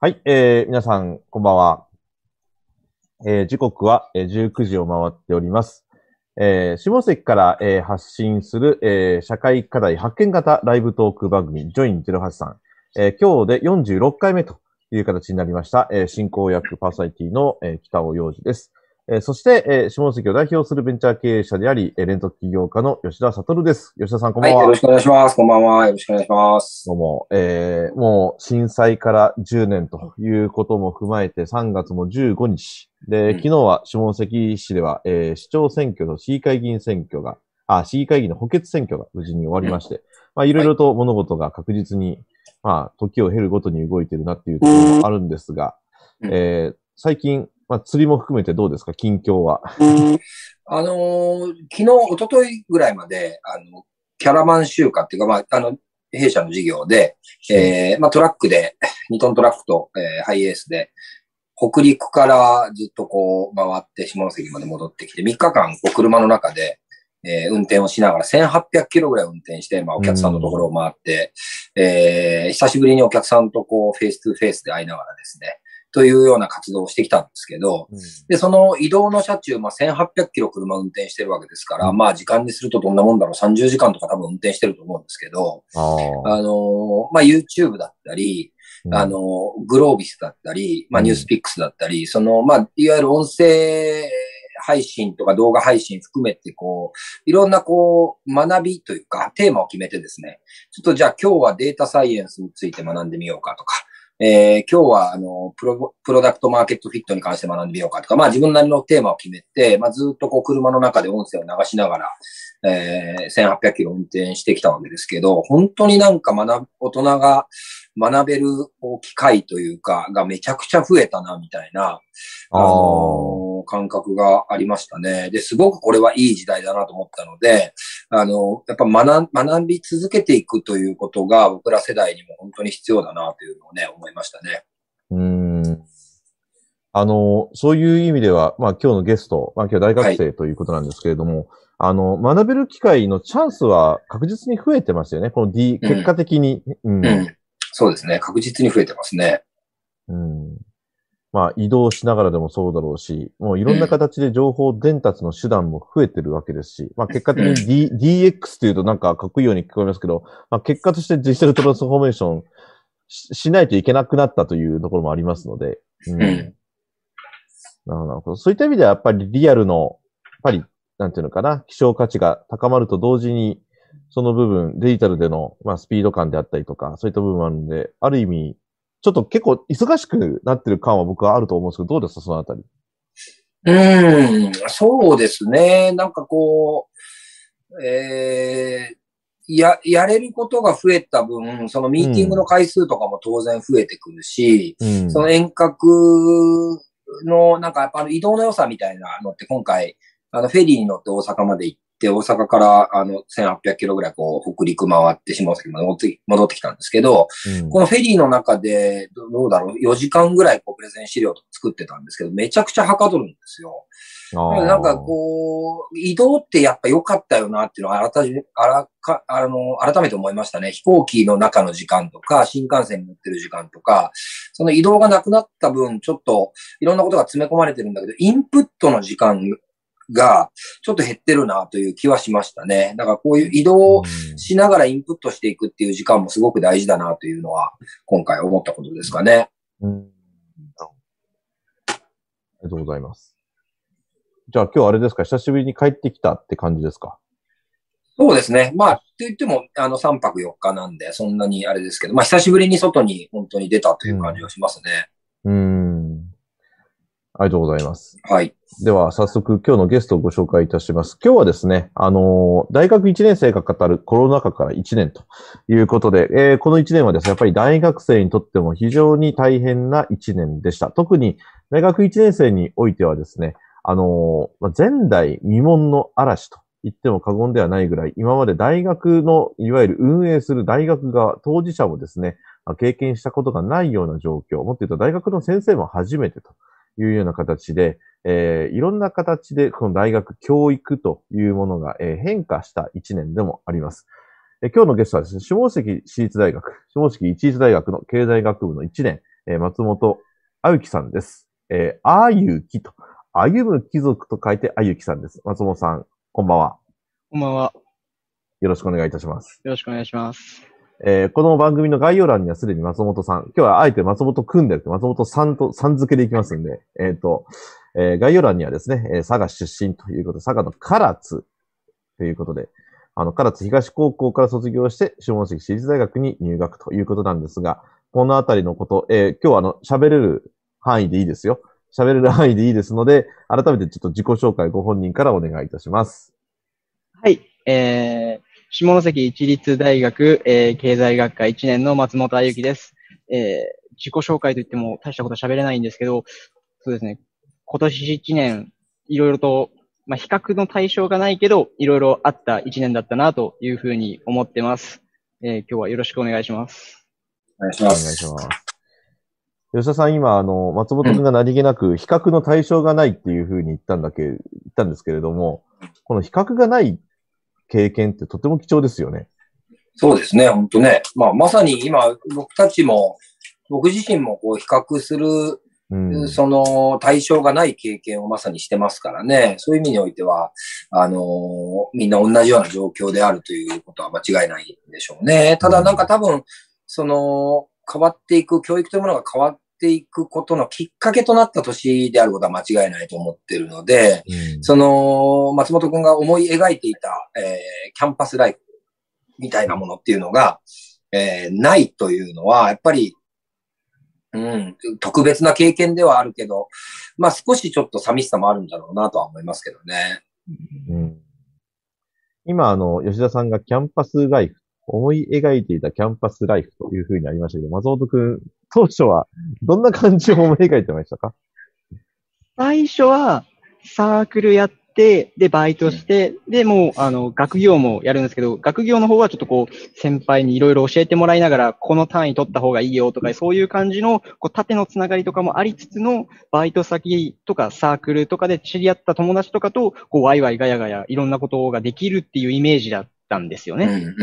はい、えー、皆さん、こんばんは。えー、時刻は、えー、19時を回っております。えー、下関から、えー、発信する、えー、社会課題発見型ライブトーク番組、ジョイン083。えー、今日で46回目という形になりました、えー、進行役パーソナリティの、えー、北尾洋二です。えー、そして、えー、下関を代表するベンチャー経営者であり、えー、連続起業家の吉田悟です。吉田さん、こんはい、ばんは。よろしくお願いします。こんばんは。よろしくお願いします。どうも、えー、もう震災から10年ということも踏まえて3月も15日。で、うん昨日は下関市では、えー市長選挙と市議会議員選挙が、あ、市議会議員の補欠選挙が無事に終わりまして、まあいろいろと物事が確実に、まあ時を経るごとに動いてるなっていうところもあるんですが、うんえー最近、まあ釣りも含めてどうですか？近況は。あのー昨日、一昨日ぐらいまで、あの、キャラマン集荷っていうか、まあ、あの、弊社の事業で、えーまあ、トラックで、2トントラックと、えーハイエースで、北陸からずっとこう回って下関まで戻ってきて、3日間こう車の中で、えー運転をしながら1800キロぐらい運転して、まあお客さんのところを回って、えー久しぶりにお客さんとこう face to face で会いながらですね、というような活動をしてきたんですけど、で、その移動の車中、まあ、1800キロ車運転してるわけですから、まあ、時間にするとどんなもんだろう、30時間とか多分運転してると思うんですけど、あのーまあ、YouTube だったり、うん。あのーグロービスだったり、まあ、うん。 NewsPicks だったり、その、まあ、いわゆる音声配信とか動画配信含めて、こう、いろんなこう、学びというか、テーマを決めてですね、ちょっとじゃあ今日はデータサイエンスについて学んでみようかとか、えー今日は、あの、プロ、プロダクトマーケットフィットに関して学んでみようかとか、まあ自分なりのテーマを決めて、まあずっとこう車の中で音声を流しながら、えー1800キロ運転してきたわけですけど、本当になんか学ぶ、大人が学べる機会というか、がめちゃくちゃ増えたな、みたいな、あのー感覚がありましたね。で、すごくこれはいい時代だなと思ったので、あの、やっぱ学学び続けていくということが僕ら世代にも本当に必要だなというのをね、思いましたね。うーんあの、そういう意味では、まあ今日のゲスト、まあ今日大学生ということなんですけれども、あの、学べる機会のチャンスは確実に増えてますよね。この D、うん結果的に。うん。うん。そうですね。確実に増えてますね。うんまあ移動しながらでもそうだろうし、もういろんな形で情報伝達の手段も増えてるわけですし、まあ結果的に D、DX っていうとなんかかっこいいように聞こえますけど、まあ結果としてデジタルトランスフォーメーションししないといけなくなったというところもありますので、うんうん。なるほどなるほど。そういった意味ではやっぱりリアルの、やっぱり、なんていうのかな、希少価値が高まると同時に、その部分、デジタルでの、まあ、スピード感であったりとか、そういった部分もあるんで、ある意味、ちょっと結構忙しくなってる感は僕はあると思うんですけど、どうですか、そのあたり？うん、そうですね。なんかこう、えー、や、やれることが増えた分、そのミーティングの回数とかも当然増えてくるし、うん。その遠隔の、なんかやっぱ移動の良さみたいなのって今回、あのフェリーに乗って大阪まで行って、大阪からあの1800キロぐらいこう北陸回って下関まで戻って戻ってきたんですけど、うんこのフェリーの中でどどうだろう、4時間ぐらいこうプレゼン資料とか作ってたんですけど、めちゃくちゃはかどるんですよ。なんかこう、移動ってやっぱ良かったよなっていうのを改め、あらか、あの、改めて思いましたね。飛行機の中の時間とか、新幹線に乗ってる時間とか、その移動がなくなった分、ちょっといろんなことが詰め込まれてるんだけど、インプットの時間がちょっと減ってるなという気はしましたね。だからこういう移動しながらインプットしていくっていう時間もすごく大事だなというのは、今回思ったことですかね。うん。うんありがとうございます。じゃあ今日あれですか、久しぶりに帰ってきたって感じですか？そうですね。まあ、って言っても、あの、3泊4日なんで、そんなにあれですけど、まあ、久しぶりに外に本当に出たという感じがしますね。うーん。ありがとうございます。はい。では、早速今日のゲストをご紹介いたします。今日はですね、あのー大学1年生が語るコロナ禍から1年ということで、えーこの1年はですね、やっぱり大学生にとっても非常に大変な1年でした。特に大学1年生においてはですね、あのーまあ前代未聞の嵐と言っても過言ではないぐらい、今まで大学の、いわゆる運営する大学側、当事者もですね、まあ経験したことがないような状況、もっと言うと大学の先生も初めてというような形で、えーいろんな形でこの大学教育というものが、えー変化した一年でもあります。えー今日のゲストはですね、下関市立大学、下関一律大学の経済学部の1年、えー、松本あゆきさんです。えー、あゆきと、歩む貴族と書いてあゆきさんです。松本さん、こんばんは。こんばんは。よろしくお願いいたします。よろしくお願いします。えー、この番組の概要欄にはすでに松本さん、今日はあえて松本くんでなくて松本さんと、さん付けでいきますんで、えっ、ー、と、えー、概要欄にはですね、えー、佐賀出身ということで、佐賀の唐津ということで、あの、唐津東高校から卒業して、下関市立大学に入学ということなんですが、このあたりのこと、えー、今日はあの、喋れる範囲でいいですよ。喋れる範囲でいいですので、改めてちょっと自己紹介ご本人からお願いいたします。はい、えー、下関一律大学、えー、経済学科1年の松本あゆきです。えー、自己紹介といっても大したこと喋れないんですけど、そうですね、今年1年、いろいろと、まあ、比較の対象がないけど、いろいろあった1年だったなというふうに思ってます。えー、今日はよろしくお願いします。お願いします。お願いします。吉田さん、今、あの、松本君が何気なく、比較の対象がないっていうふうに言ったんだけ、言ったんですけれども、この比較がない経験ってとても貴重ですよね。そうですね、本当ね。まあ、まさに今、僕たちも、僕自身もこう比較する、うん、その対象がない経験をまさにしてますからね。そういう意味においては、あのー、みんな同じような状況であるということは間違いないんでしょうね。ただなんか多分、その、変わっていく、教育というものが変わっていくことのきっかけとなった年であることは間違いないと思っているので、うん、その、松本くんが思い描いていた、えー、キャンパスライフみたいなものっていうのが、えー、ないというのは、やっぱり、うん、特別な経験ではあるけど、まあ少しちょっと寂しさもあるんだろうなとは思いますけどね。うん、今、あの、吉田さんがキャンパスライフ、思い描いていたキャンパスライフというふうにありましたけど、松本くん、当初はどんな感じを思い描いてましたか？最初はサークルやっ、で、バイトして、で、もう、あの、学業もやるんですけど、学業の方はちょっとこう、先輩にいろいろ教えてもらいながら、この単位取った方がいいよとか、そういう感じの、こう、縦のつながりとかもありつつの、バイト先とかサークルとかで知り合った友達とかと、こう、ワイワイガヤガヤ、いろんなことができるっていうイメージだったんですよね。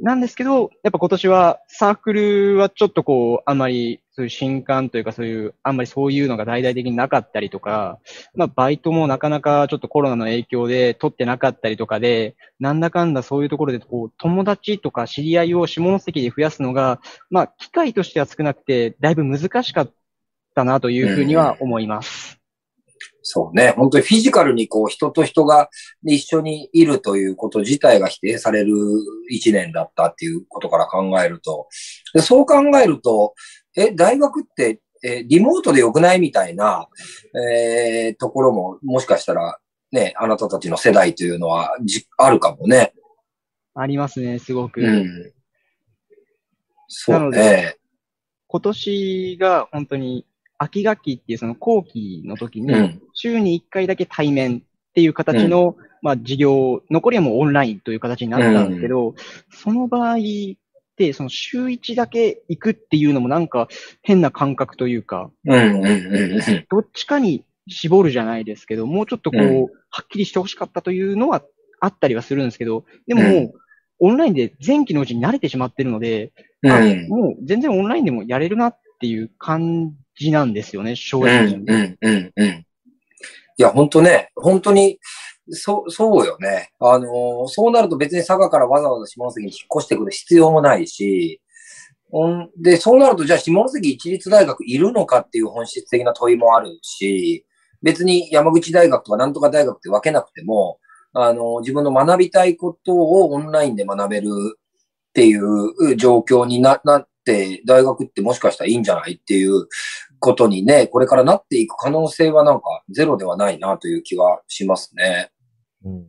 なんですけど、やっぱ今年はサークルはちょっとこう、あんまりそういう新刊というかそういう、あんまりそういうのが大々的になかったりとか、まあバイトもなかなかちょっとコロナの影響で取ってなかったりとかで、なんだかんだそういうところでこう、友達とか知り合いを下関で増やすのが、まあ機会としては少なくて、だいぶ難しかったなというふうには思います。そうね。本当にフィジカルにこう人と人が一緒にいるということ自体が否定される一年だったっていうことから考えると、でそう考えると、え、大学って、え、リモートでよくないみたいな、えー、ところももしかしたらね、あなたたちの世代というのはじあるかもね。ありますね、すごく。うん、そうね。今年が本当に秋学期っていうその後期の時に、週に1回だけ対面っていう形の、うん、まあ授業、残りはもうオンラインという形になったんですけど、うん、その場合って、その週1だけ行くっていうのもなんか変な感覚というか、どっちかに絞るじゃないですけど、もうちょっとこう、はっきりしてほしかったというのはあったりはするんですけど、でももう、オンラインで前期のうちに慣れてしまってるので、もう全然オンラインでもやれるなっていう感じなんですよね、正直。うん、うん、うん、うん。いや、本当ね、本当に、そう、そうよね。あの、そうなると別に佐賀からわざわざ下関に引っ越してくる必要もないし、んで、そうなると、じゃあ下関一律大学いるのかっていう本質的な問いもあるし、別に山口大学とかなんとか大学って分けなくても、あの、自分の学びたいことをオンラインで学べるっていう状況にな、なって、大学ってもしかしたらいいんじゃないっていうことにね、これからなっていく可能性はなんかゼロではないなという気がしますね。うん、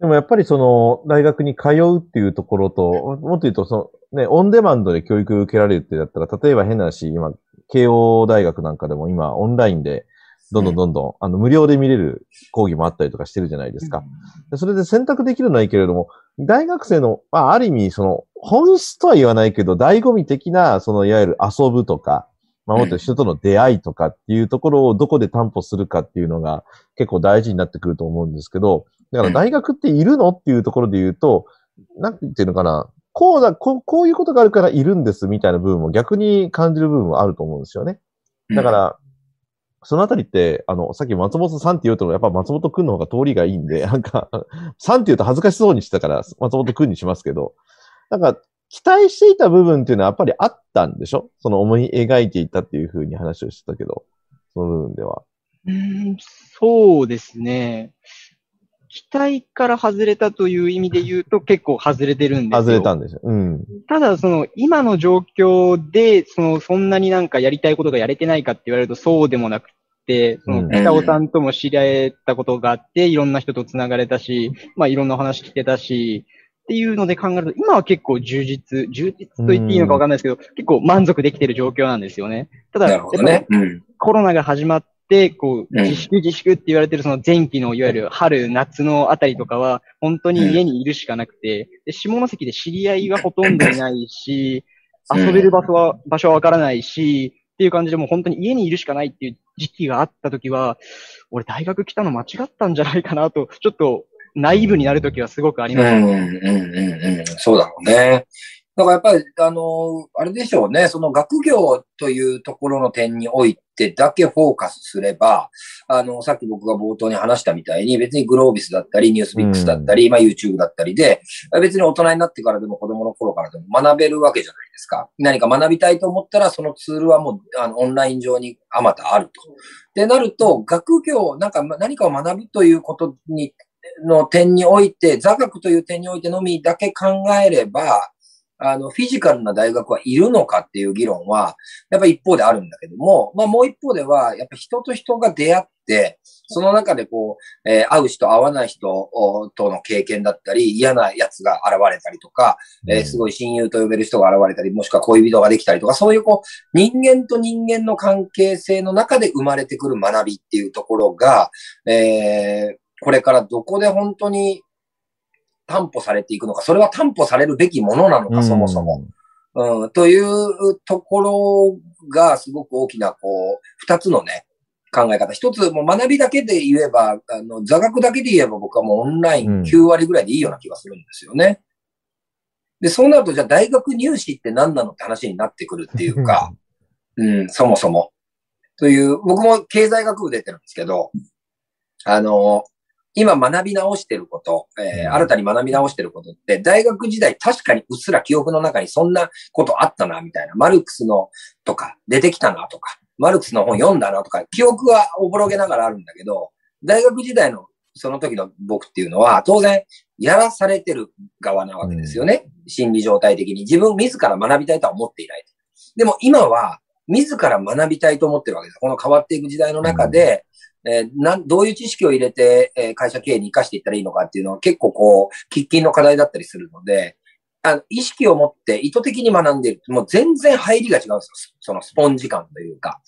でもやっぱりその大学に通うっていうところと、もっと言うとそのね、オンデマンドで教育受けられるってだったら、例えば変な話、今、慶応大学なんかでも今オンラインでどんどんどんどん、あの、無料で見れる講義もあったりとかしてるじゃないですか。でそれで選択できるのはいいけれども、大学生の、まあ、ある意味、その、本質とは言わないけど、醍醐味的な、その、いわゆる遊ぶとか、まあ、もっと人との出会いとかっていうところをどこで担保するかっていうのが結構大事になってくると思うんですけど、だから大学っているのっていうところで言うと、なんていうのかな、こうだこう、こういうことがあるからいるんですみたいな部分も逆に感じる部分はあると思うんですよね。だから、そのあたりって、あの、さっき松本さんって言うと、やっぱ松本くんの方が通りがいいんで、なんか、さんって言うと恥ずかしそうにしてたから、松本くんにしますけど、なんか、期待していた部分っていうのはやっぱりあったんでしょ？その思い描いていたっていうふうに話をしてたけど、その部分では。うん、そうですね。期待から外れたという意味で言うと結構外れてるんですよ。外れたんですよ。うん。ただ、その、今の状況で、その、そんなになんかやりたいことがやれてないかって言われるとそうでもなくて、そうんの、北尾さんとも知り合えたことがあって、いろんな人と繋がれたし、まあ、いろんなお話聞けたし、っていうので考えると、今は結構充実、充実と言っていいのかわかんないですけど、結構満足できてる状況なんですよね。ただ、ね。うん。コロナが始まって、こう、うん自粛自粛って言われてるその前期のいわゆる春、夏のあたりとかは、本当に家にいるしかなくて、で、下関で知り合いがほとんどいないし、うん遊べる場所は、場所はわからないし、っていう感じでもう本当に家にいるしかないっていう時期があった時は、俺大学来たの間違ったんじゃないかなと、ちょっとナイーブになる時はすごくありうん、うん、ます。うん、うん。そうだろうね。だからやっぱり、あの、あれでしょうね。その学業というところの点においてだけフォーカスすれば、あの、さっき僕が冒頭に話したみたいに、別にグロービスだったり、ニュースビックスだったり、まあ YouTube だったりで、別に大人になってからでも子供の頃からでも学べるわけじゃないですか。何か学びたいと思ったら、そのツールはもう、あの、オンライン上にあまたあると。で、なると、学業、なんかま何かを学ぶということに、の点において、座学という点においてのみだけ考えれば、あの、フィジカルな大学はいるのかっていう議論は、やっぱ一方であるんだけども、まあもう一方では、やっぱ人と人が出会って、その中でこう、えー会う人、会わない人おとの経験だったり、嫌な奴が現れたりとか、えーすごい親友と呼べる人が現れたり、もしくは恋人ができたりとか、そういうこう、人間と人間の関係性の中で生まれてくる学びっていうところが、えーこれからどこで本当に担保されていくのか、それは担保されるべきものなのか、そもそも。。うん、というところがすごく大きな、こう、二つのね、考え方。一つ、もう学びだけで言えば、あの、座学だけで言えば僕はもうオンライうんン9割ぐらいでいいような気がするんですよね。で、そうなると、じゃあ大学入試って何なのって話になってくるっていうか、うん、そもそも。という、僕も経済学部出てるんですけど、あの、今学び直してること、えーうん新たに学び直してることって、大学時代確かにうっすら記憶の中にそんなことあったな、みたいな。マルクスのとか、出てきたなとか、マルクスの本読んだなとか、記憶はおぼろげながらあるんだけど、大学時代のその時の僕っていうのは、当然、やらされてる側なわけですよね。心理状態的に。自分自ら学びたいとは思っていない。でも今は、自ら学びたいと思ってるわけです。この変わっていく時代の中で、えーなん、どういう知識を入れて、えー会社経営に活かしていったらいいのかっていうのは結構こう、喫緊の課題だったりするので、あの、意識を持って意図的に学んでいる。もう全然入りが違うんですよ。そのスポンジ感というか。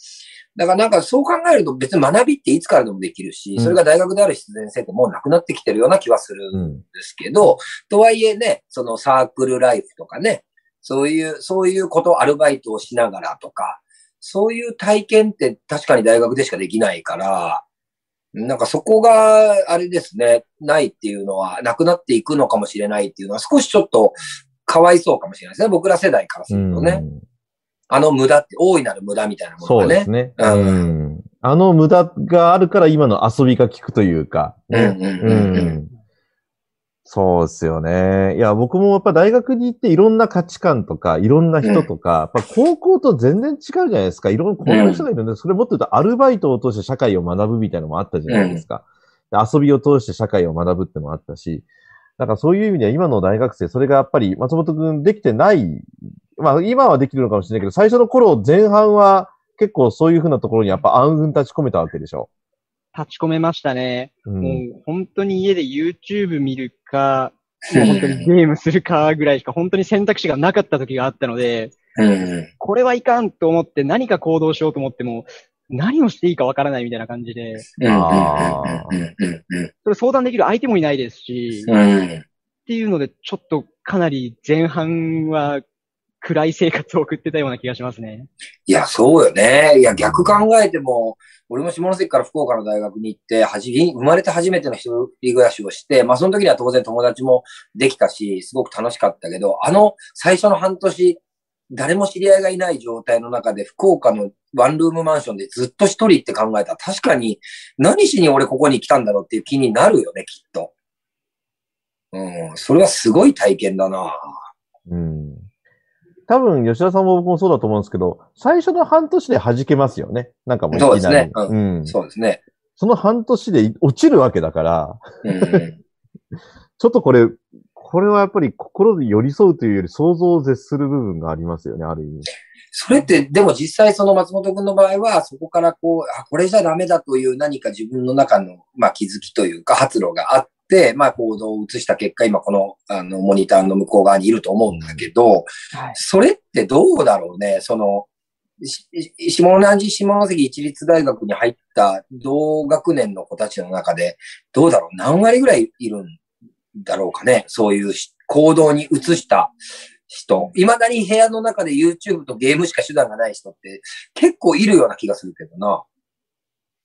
だからなんかそう考えると別に学びっていつからでもできるし、それが大学である必然性ってもうなくなってきてるような気はするうんん。ですけど、とはいえね、そのサークルライフとかね、そういう、そういうこと、アルバイトをしながらとか、そういう体験って確かに大学でしかできないから、なんかそこが、あれですね、ないっていうのは、なくなっていくのかもしれないっていうのは少しちょっと、かわいそうかもしれないですね。僕ら世代からするとね。うんあの無駄って、大いなる無駄みたいなものがねそうです。ね。うんうん。あの無駄があるから今の遊びが効くというか。ねうんうんうんうんそうですよね。いや、僕もやっぱ大学に行っていろんな価値観とか、いろんな人とか、やっぱ高校と全然違うじゃないですか。いろんな、こんな人がいるんで、それもっと言うとアルバイトを通して社会を学ぶみたいなのもあったじゃないですか。で遊びを通して社会を学ぶってのもあったし、だからそういう意味では今の大学生、それがやっぱり松本くんできてない、まあ今はできるのかもしれないけど、最初の頃前半は結構そういうふうなところにやっぱ暗雲立ち込めたわけでしょ。立ち込めましたね。うん。もう本当に家で YouTube 見るか、もう本当にゲームするかぐらいしか本当に選択肢がなかった時があったので、うん。これはいかんと思って何か行動しようと思っても、何をしていいかわからないみたいな感じで、それ相談できる相手もいないですし、っていうので、ちょっとかなり前半は暗い生活を送ってたような気がしますね。いや、そうよね。いや、逆考えても、俺も下関から福岡の大学に行って、はじ、生まれて初めての一人暮らしをして、まあその時には当然友達もできたし、すごく楽しかったけど、あの最初の半年、誰も知り合いがいない状態の中で、福岡のワンルームマンションでずっと一人って考えたら、確かに何しに俺ここに来たんだろうっていう気になるよね、きっと。うん、それはすごい体験だな。うん。多分、吉田さんも僕もそうだと思うんですけど、最初の半年で弾けますよね。なんかもうそうですね。うん。うん、そうですね。その半年で落ちるわけだから、うん、ちょっとこれ、これはやっぱり心で寄り添うというより想像を絶する部分がありますよね、ある意味。それって、でも実際その松本君の場合は、そこからこう、あ、これじゃダメだという何か自分の中の、まあ気づきというか発露があって、まあ行動を移した結果、今この、あの、モニターの向こう側にいると思うんだけど、はい、それってどうだろうね、その、下同じ下関一律大学に入った同学年の子たちの中で、どうだろう？何割ぐらいいるんだろうかね？そういう行動に移した人。未だに部屋の中で YouTube とゲームしか手段がない人って結構いるような気がするけどな。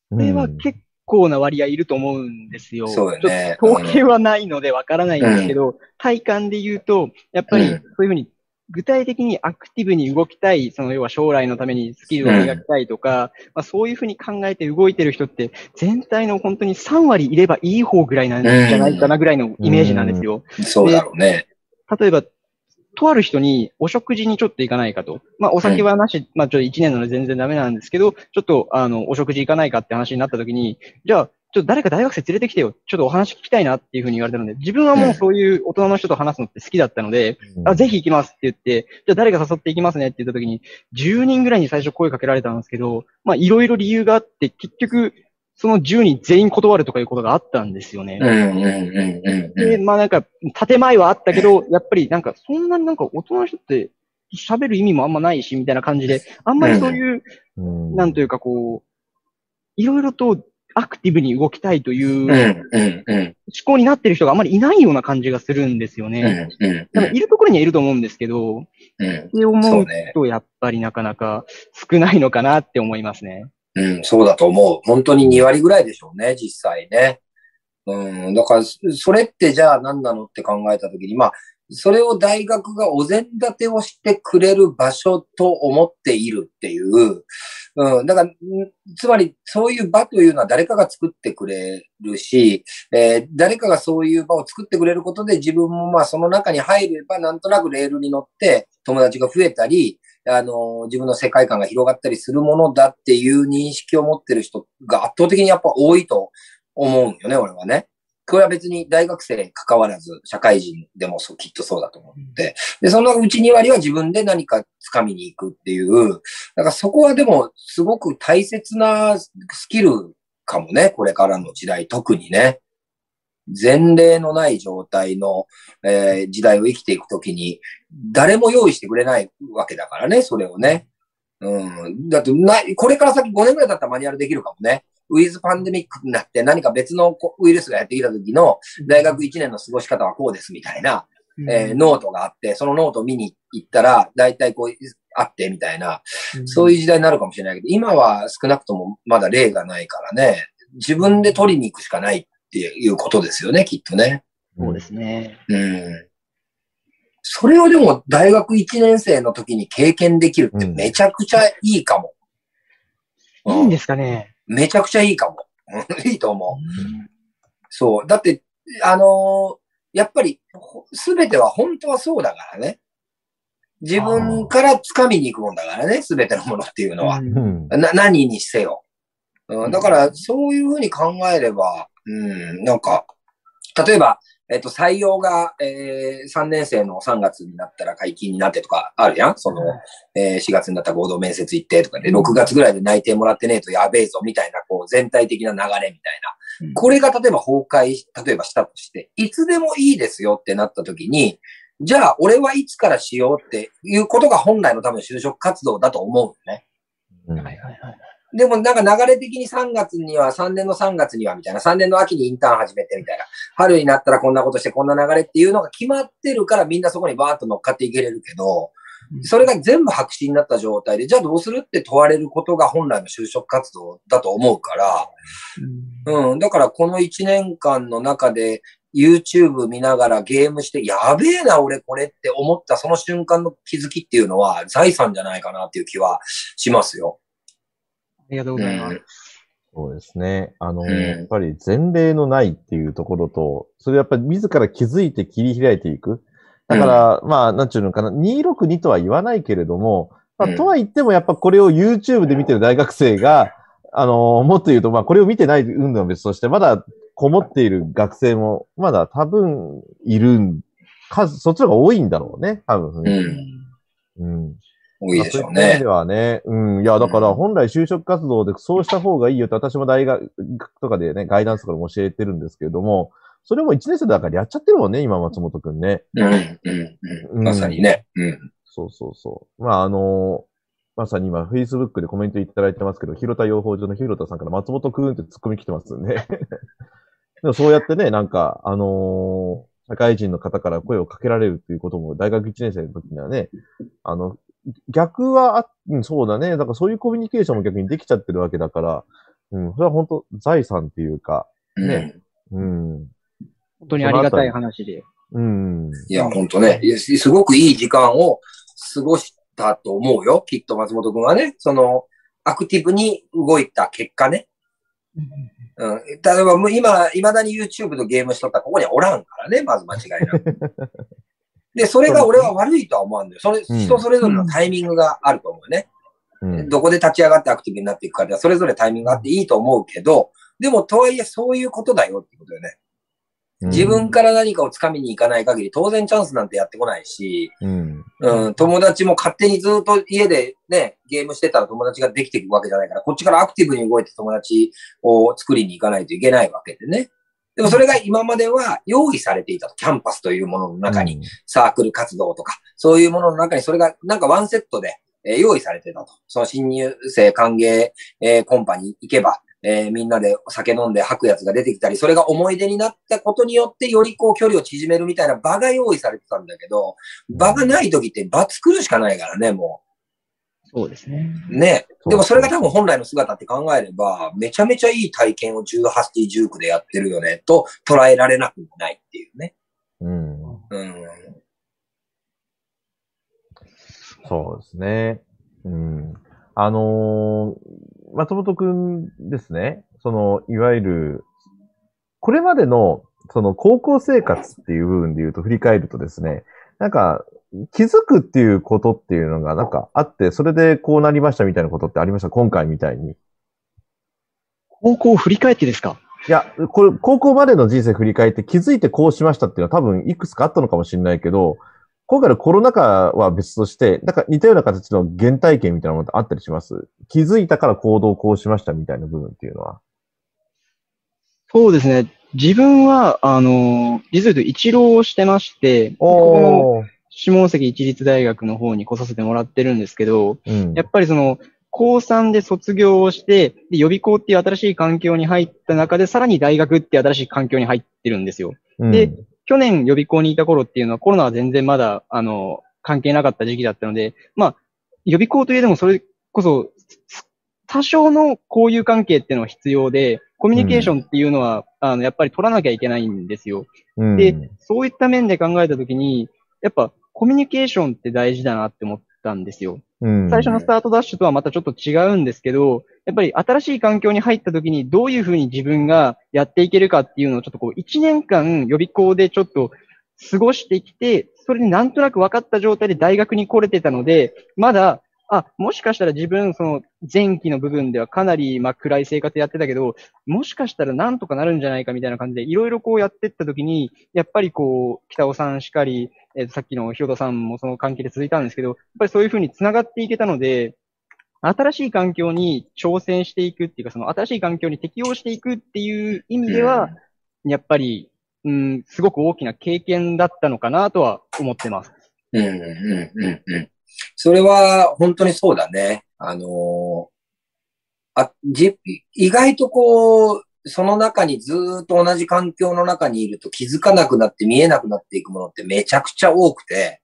これは結構な割合いると思うんですよ。そうよね。統計はないのでわからないんですけど、うん、体感で言うと、やっぱりそういうふうに具体的にアクティブに動きたい、その要は将来のためにスキルを磨きたいとか、うん、まあ、そういうふうに考えて動いてる人って全体の本当に3割いればいい方ぐらいなんじゃないかなぐらいのイメージなんですよ。うん、そうだろうね。例えば、とある人にお食事にちょっと行かないかと。まあ、お酒はなし、うん、まあ、ちょっと1年なので全然ダメなんですけど、ちょっと、あの、お食事行かないかって話になった時に、じゃあ、ちょっと誰か大学生連れてきてよ。ちょっとお話聞きたいなっていうふうに言われたので、自分はもうそういう大人の人と話すのって好きだったので、うん、あぜひ行きますって言って、じゃあ誰か誘って行きますねって言った時に、10人ぐらいに最初声かけられたんですけど、まあいろいろ理由があって、結局、その10人全員断るとかいうことがあったんですよね。で、まあなんか、建前はあったけど、やっぱりなんか、そんなになんか大人の人って喋る意味もあんまないし、みたいな感じで、あんまりそういう、うん、なんというかこう、いろいろとアクティブに動きたいという思考になってる人があまりいないような感じがするんですよね。だからいるところにはいると思うんですけど、って思うとやっぱりなかなか少ないのかなって思いますね。うん、そうだと思う。本当に2割ぐらいでしょうね、実際ね。うん、だから、それってじゃあ何なのって考えたときに、まあ、それを大学がお膳立てをしてくれる場所と思っているっていう、うん、だから、つまりそういう場というのは誰かが作ってくれるし、えー、誰かがそういう場を作ってくれることで自分もまあその中に入ればなんとなくレールに乗って友達が増えたり、あの、自分の世界観が広がったりするものだっていう認識を持ってる人が圧倒的にやっぱ多いと思うんよね、俺はね。これは別に大学生関わらず、社会人でもそう、きっとそうだと思って。で、そのうち2割は自分で何か掴みに行くっていう、だからそこはでもすごく大切なスキルかもね、これからの時代、特にね。前例のない状態の、えー、時代を生きていくときに、誰も用意してくれないわけだからね、それをね。うん。だってな、これから先5年ぐらいだったらマニュアルできるかもね。ウィズパンデミックになって何か別のウイルスがやってきた時の大学1年の過ごし方はこうですみたいな、えー、ノートがあって、そのノートを見に行ったら、大体こう、あってみたいな、そういう時代になるかもしれないけど、今は少なくともまだ例がないからね、自分で取りに行くしかないっていうことですよね、きっとね。そうですね。うん。それをでも大学1年生の時に経験できるってめちゃくちゃいいかも。うん、いいんですかねめちゃくちゃいいかも。いいと思う。そう。だって、あのー、やっぱり、すべては本当はそうだからね。自分から掴みに行くもんだからね、すべてのものっていうのは。な何にせよ。うん、だから、そういうふうに考えれば、うん、なんか、例えば、えっと、採用が、えー、3年生の3月になったら解禁になってとかあるやんその、えー、4月になったら合同面接行ってとかで、6月ぐらいで内定もらってねえとやべえぞみたいな、こう、全体的な流れみたいな。これが例えば崩壊、例えばしたとして、いつでもいいですよってなった時に、じゃあ、俺はいつからしようっていうことが本来の多分就職活動だと思うよね。はいはいはい。でもなんか流れ的に3月には、3年の3月にはみたいな、3年の秋にインターン始めてみたいな、春になったらこんなことしてこんな流れっていうのが決まってるからみんなそこにバーッと乗っかっていけれるけど、それが全部白紙になった状態で、じゃあどうするって問われることが本来の就職活動だと思うから、うん、だからこの1年間の中で YouTube 見ながらゲームして、やべえな、俺これって思ったその瞬間の気づきっていうのは財産じゃないかなっていう気はしますよ。ありがとうございます。そうですね。あの、うんやっぱり前例のないっていうところと、それやっぱり自ら気づいて切り開いていく。だから、まあ、なんちゅうのかな、262とは言わないけれども、まあ、うんとは言ってもやっぱこれを YouTube で見てる大学生が、あのもっと言うと、まあ、これを見てない運動は別として、まだこもっている学生も、まだ多分いるん、数、そっちの方が多いんだろうね、多分。うん。うん。多いでしょうねまあそういった意味で。はね、うん。いや、だから本来就職活動でそうした方がいいよって私も大学とかでね、ガイダンスとかでも教えてるんですけれども、それも1年生だからやっちゃってるもんね、今松本くんね。うん、うん、うん。まさにね。うん。そうそうそう。まあ、あのまさに今、Facebook でコメントいただいてますけど、広田養蜂場の広田さんから松本くんって突っ込み来てますんで。でもそうやってね、なんか、あのー社会人の方から声をかけられるっていうことも、大学1年生の時にはね、あの、逆はあ、うん、そうだね。だからそういうコミュニケーションも逆にできちゃってるわけだから、うん、それは本当財産っていうか、うんねうん、本当にありがたい話で。うん、いや、ほんとね、すごくいい時間を過ごしたと思うよ。きっと松本くんはね、その、アクティブに動いた結果ね。うん。例えば、もう今、未だに YouTube のゲームしとったらここにはおらんからね、まず間違いなく。で、それが俺は悪いとは思うんだよ。それ、うん人それぞれのタイミングがあると思うね。うん、どこで立ち上がってアクティブになっていくかでは、それぞれタイミングがあっていいと思うけど、でも、とはいえ、そういうことだよってことよね。自分から何かを掴みに行かない限り、当然チャンスなんてやってこないし、うん、うん、友達も勝手にずっと家でね、ゲームしてたら友達ができていくわけじゃないから、こっちからアクティブに動いて友達を作りに行かないといけないわけでね。でもそれが今までは用意されていたと。キャンパスというものの中に、サークル活動とか、そういうものの中にそれがなんかワンセットで、えー用意されてたと。その新入生歓迎、えーコンパに行けば、えーみんなでお酒飲んで吐くやつが出てきたり、それが思い出になったことによって、よりこう距離を縮めるみたいな場が用意されてたんだけど、場がない時って場作るしかないからね、もそうですね。う。ね。でもそれが多分本来の姿って考えれば、めちゃめちゃいい体験を18、19でやってるよね、と捉えられなくもないっていうね。うん、うん。そうですね。うん。あのー松本くんですね。その、いわゆる、これまでの、その、高校生活っていう部分で言うと、振り返るとですね、なんか、気づくっていうことっていうのがなんかあって、それでこうなりましたみたいなことってありました？今回みたいに。高校を振り返ってですか？いや、これ、高校までの人生振り返って気づいてこうしましたっていうのは多分いくつかあったのかもしれないけど、今回のコロナ禍は別として、なんか似たような形の原体験みたいなものってあったりします？気づいたから行動をこうしましたみたいな部分っていうのは。そうですね。自分は、あの、実を言うと一浪をしてまして、ここの。下関一律大学の方に来させてもらってるんですけど、うん。やっぱりその、高3で卒業をして、で予備校っていう新しい環境に入った中で、さらに大学っていう新しい環境に入ってるんですよ。うんで、去年予備校にいた頃っていうのはコロナは全然まだ、あの、関係なかった時期だったので、まあ、予備校といえどもそれこそ、多少の交友関係っていうのは必要で、コミュニケーションっていうのは、あの、やっぱり取らなきゃいけないんですよ。うんで、そういった面で考えたときに、やっぱコミュニケーションって大事だなって思ったんですよ。うん最初のスタートダッシュとはまたちょっと違うんですけど、やっぱり新しい環境に入った時にどういうふうに自分がやっていけるかっていうのをちょっとこう一年間予備校でちょっと過ごしてきて、それになんとなく分かった状態で大学に来れてたので、まだ、あ、もしかしたら自分、その前期の部分ではかなりまあ暗い生活やってたけど、もしかしたらなんとかなるんじゃないかみたいな感じで、いろいろこうやってった時に、やっぱりこう、北尾さんしかり、えーとさっきの広田さんもその関係で続いたんですけど、やっぱりそういうふうに繋がっていけたので、新しい環境に挑戦していくっていうか、その新しい環境に適応していくっていう意味では、やっぱり、うん、すごく大きな経験だったのかなとは思ってます。うん、うん、うん、うん。それは本当にそうだね。あのーあ、じ、意外とこう、その中にずーっと同じ環境の中にいると気づかなくなって見えなくなっていくものってめちゃくちゃ多くて、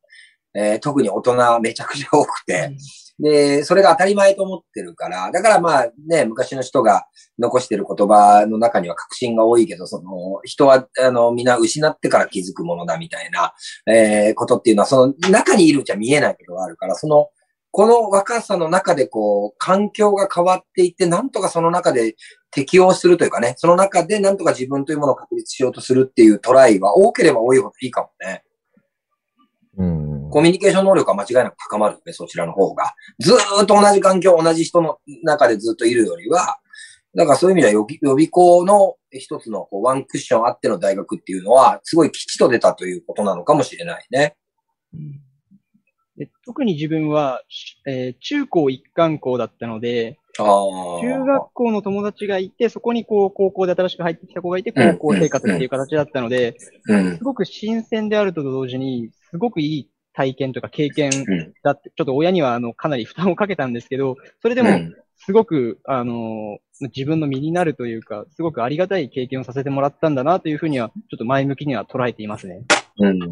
えー特に大人めちゃくちゃ多くて、で、それが当たり前と思ってるから、だからまあね、昔の人が残してる言葉の中には確信が多いけど、その、人は、あの、みんな失ってから気づくものだみたいな、えーことっていうのは、その中にいるうちは見えないことがあるから、その、この若さの中でこう、環境が変わっていって、なんとかその中で適応するというかね、その中でなんとか自分というものを確立しようとするっていうトライは多ければ多いほどいいかもね。うん。コミュニケーション能力は間違いなく高まるよね、そちらの方が。ずーっと同じ環境、同じ人の中でずっといるよりは、だからそういう意味では予備校の一つのこうワンクッションあっての大学っていうのは、すごい吉と出たということなのかもしれないね。で特に自分は、しえー中高一貫校だったので。中学校の友達がいて、そこにこう高校で新しく入ってきた子がいて、うん高校生活っていう形だったので、うんす。ごく新鮮であると同時に、すごくいい体験とか経験うん。だって、ちょっと親にはあのかなり負担をかけたんですけど、それでもうんすごく、あの、自分の身になるというか、すごくありがたい経験をさせてもらったんだなというふうには、ちょっと前向きには捉えていますね。うん。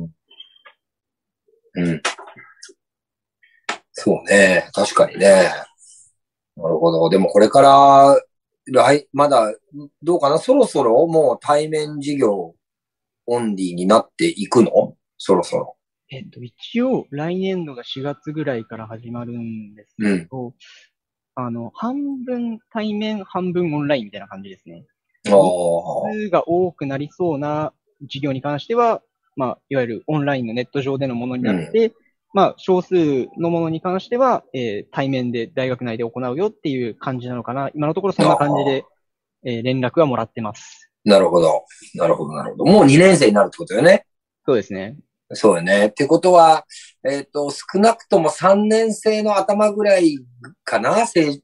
うん。そうね。確かにね。なるほど。でもこれから、来、まだ、どうかな？そろそろもう対面授業オンリーになっていくの？そろそろ。えっと、一応、来年度が4月ぐらいから始まるんですけど、あの、半分対面、半分オンラインみたいな感じですね。数が多くなりそうな授業に関しては、まあ、いわゆるオンラインのネット上でのものになって、まあ、少数のものに関しては、えー対面で大学内で行うよっていう感じなのかな。今のところそんな感じで、えー連絡はもらってます。なるほど。なるほど、なるほど。もう2年生になるってことよね。そうですね。そうよね。ってことは、えっ、と、少なくとも3年生の頭ぐらいかな？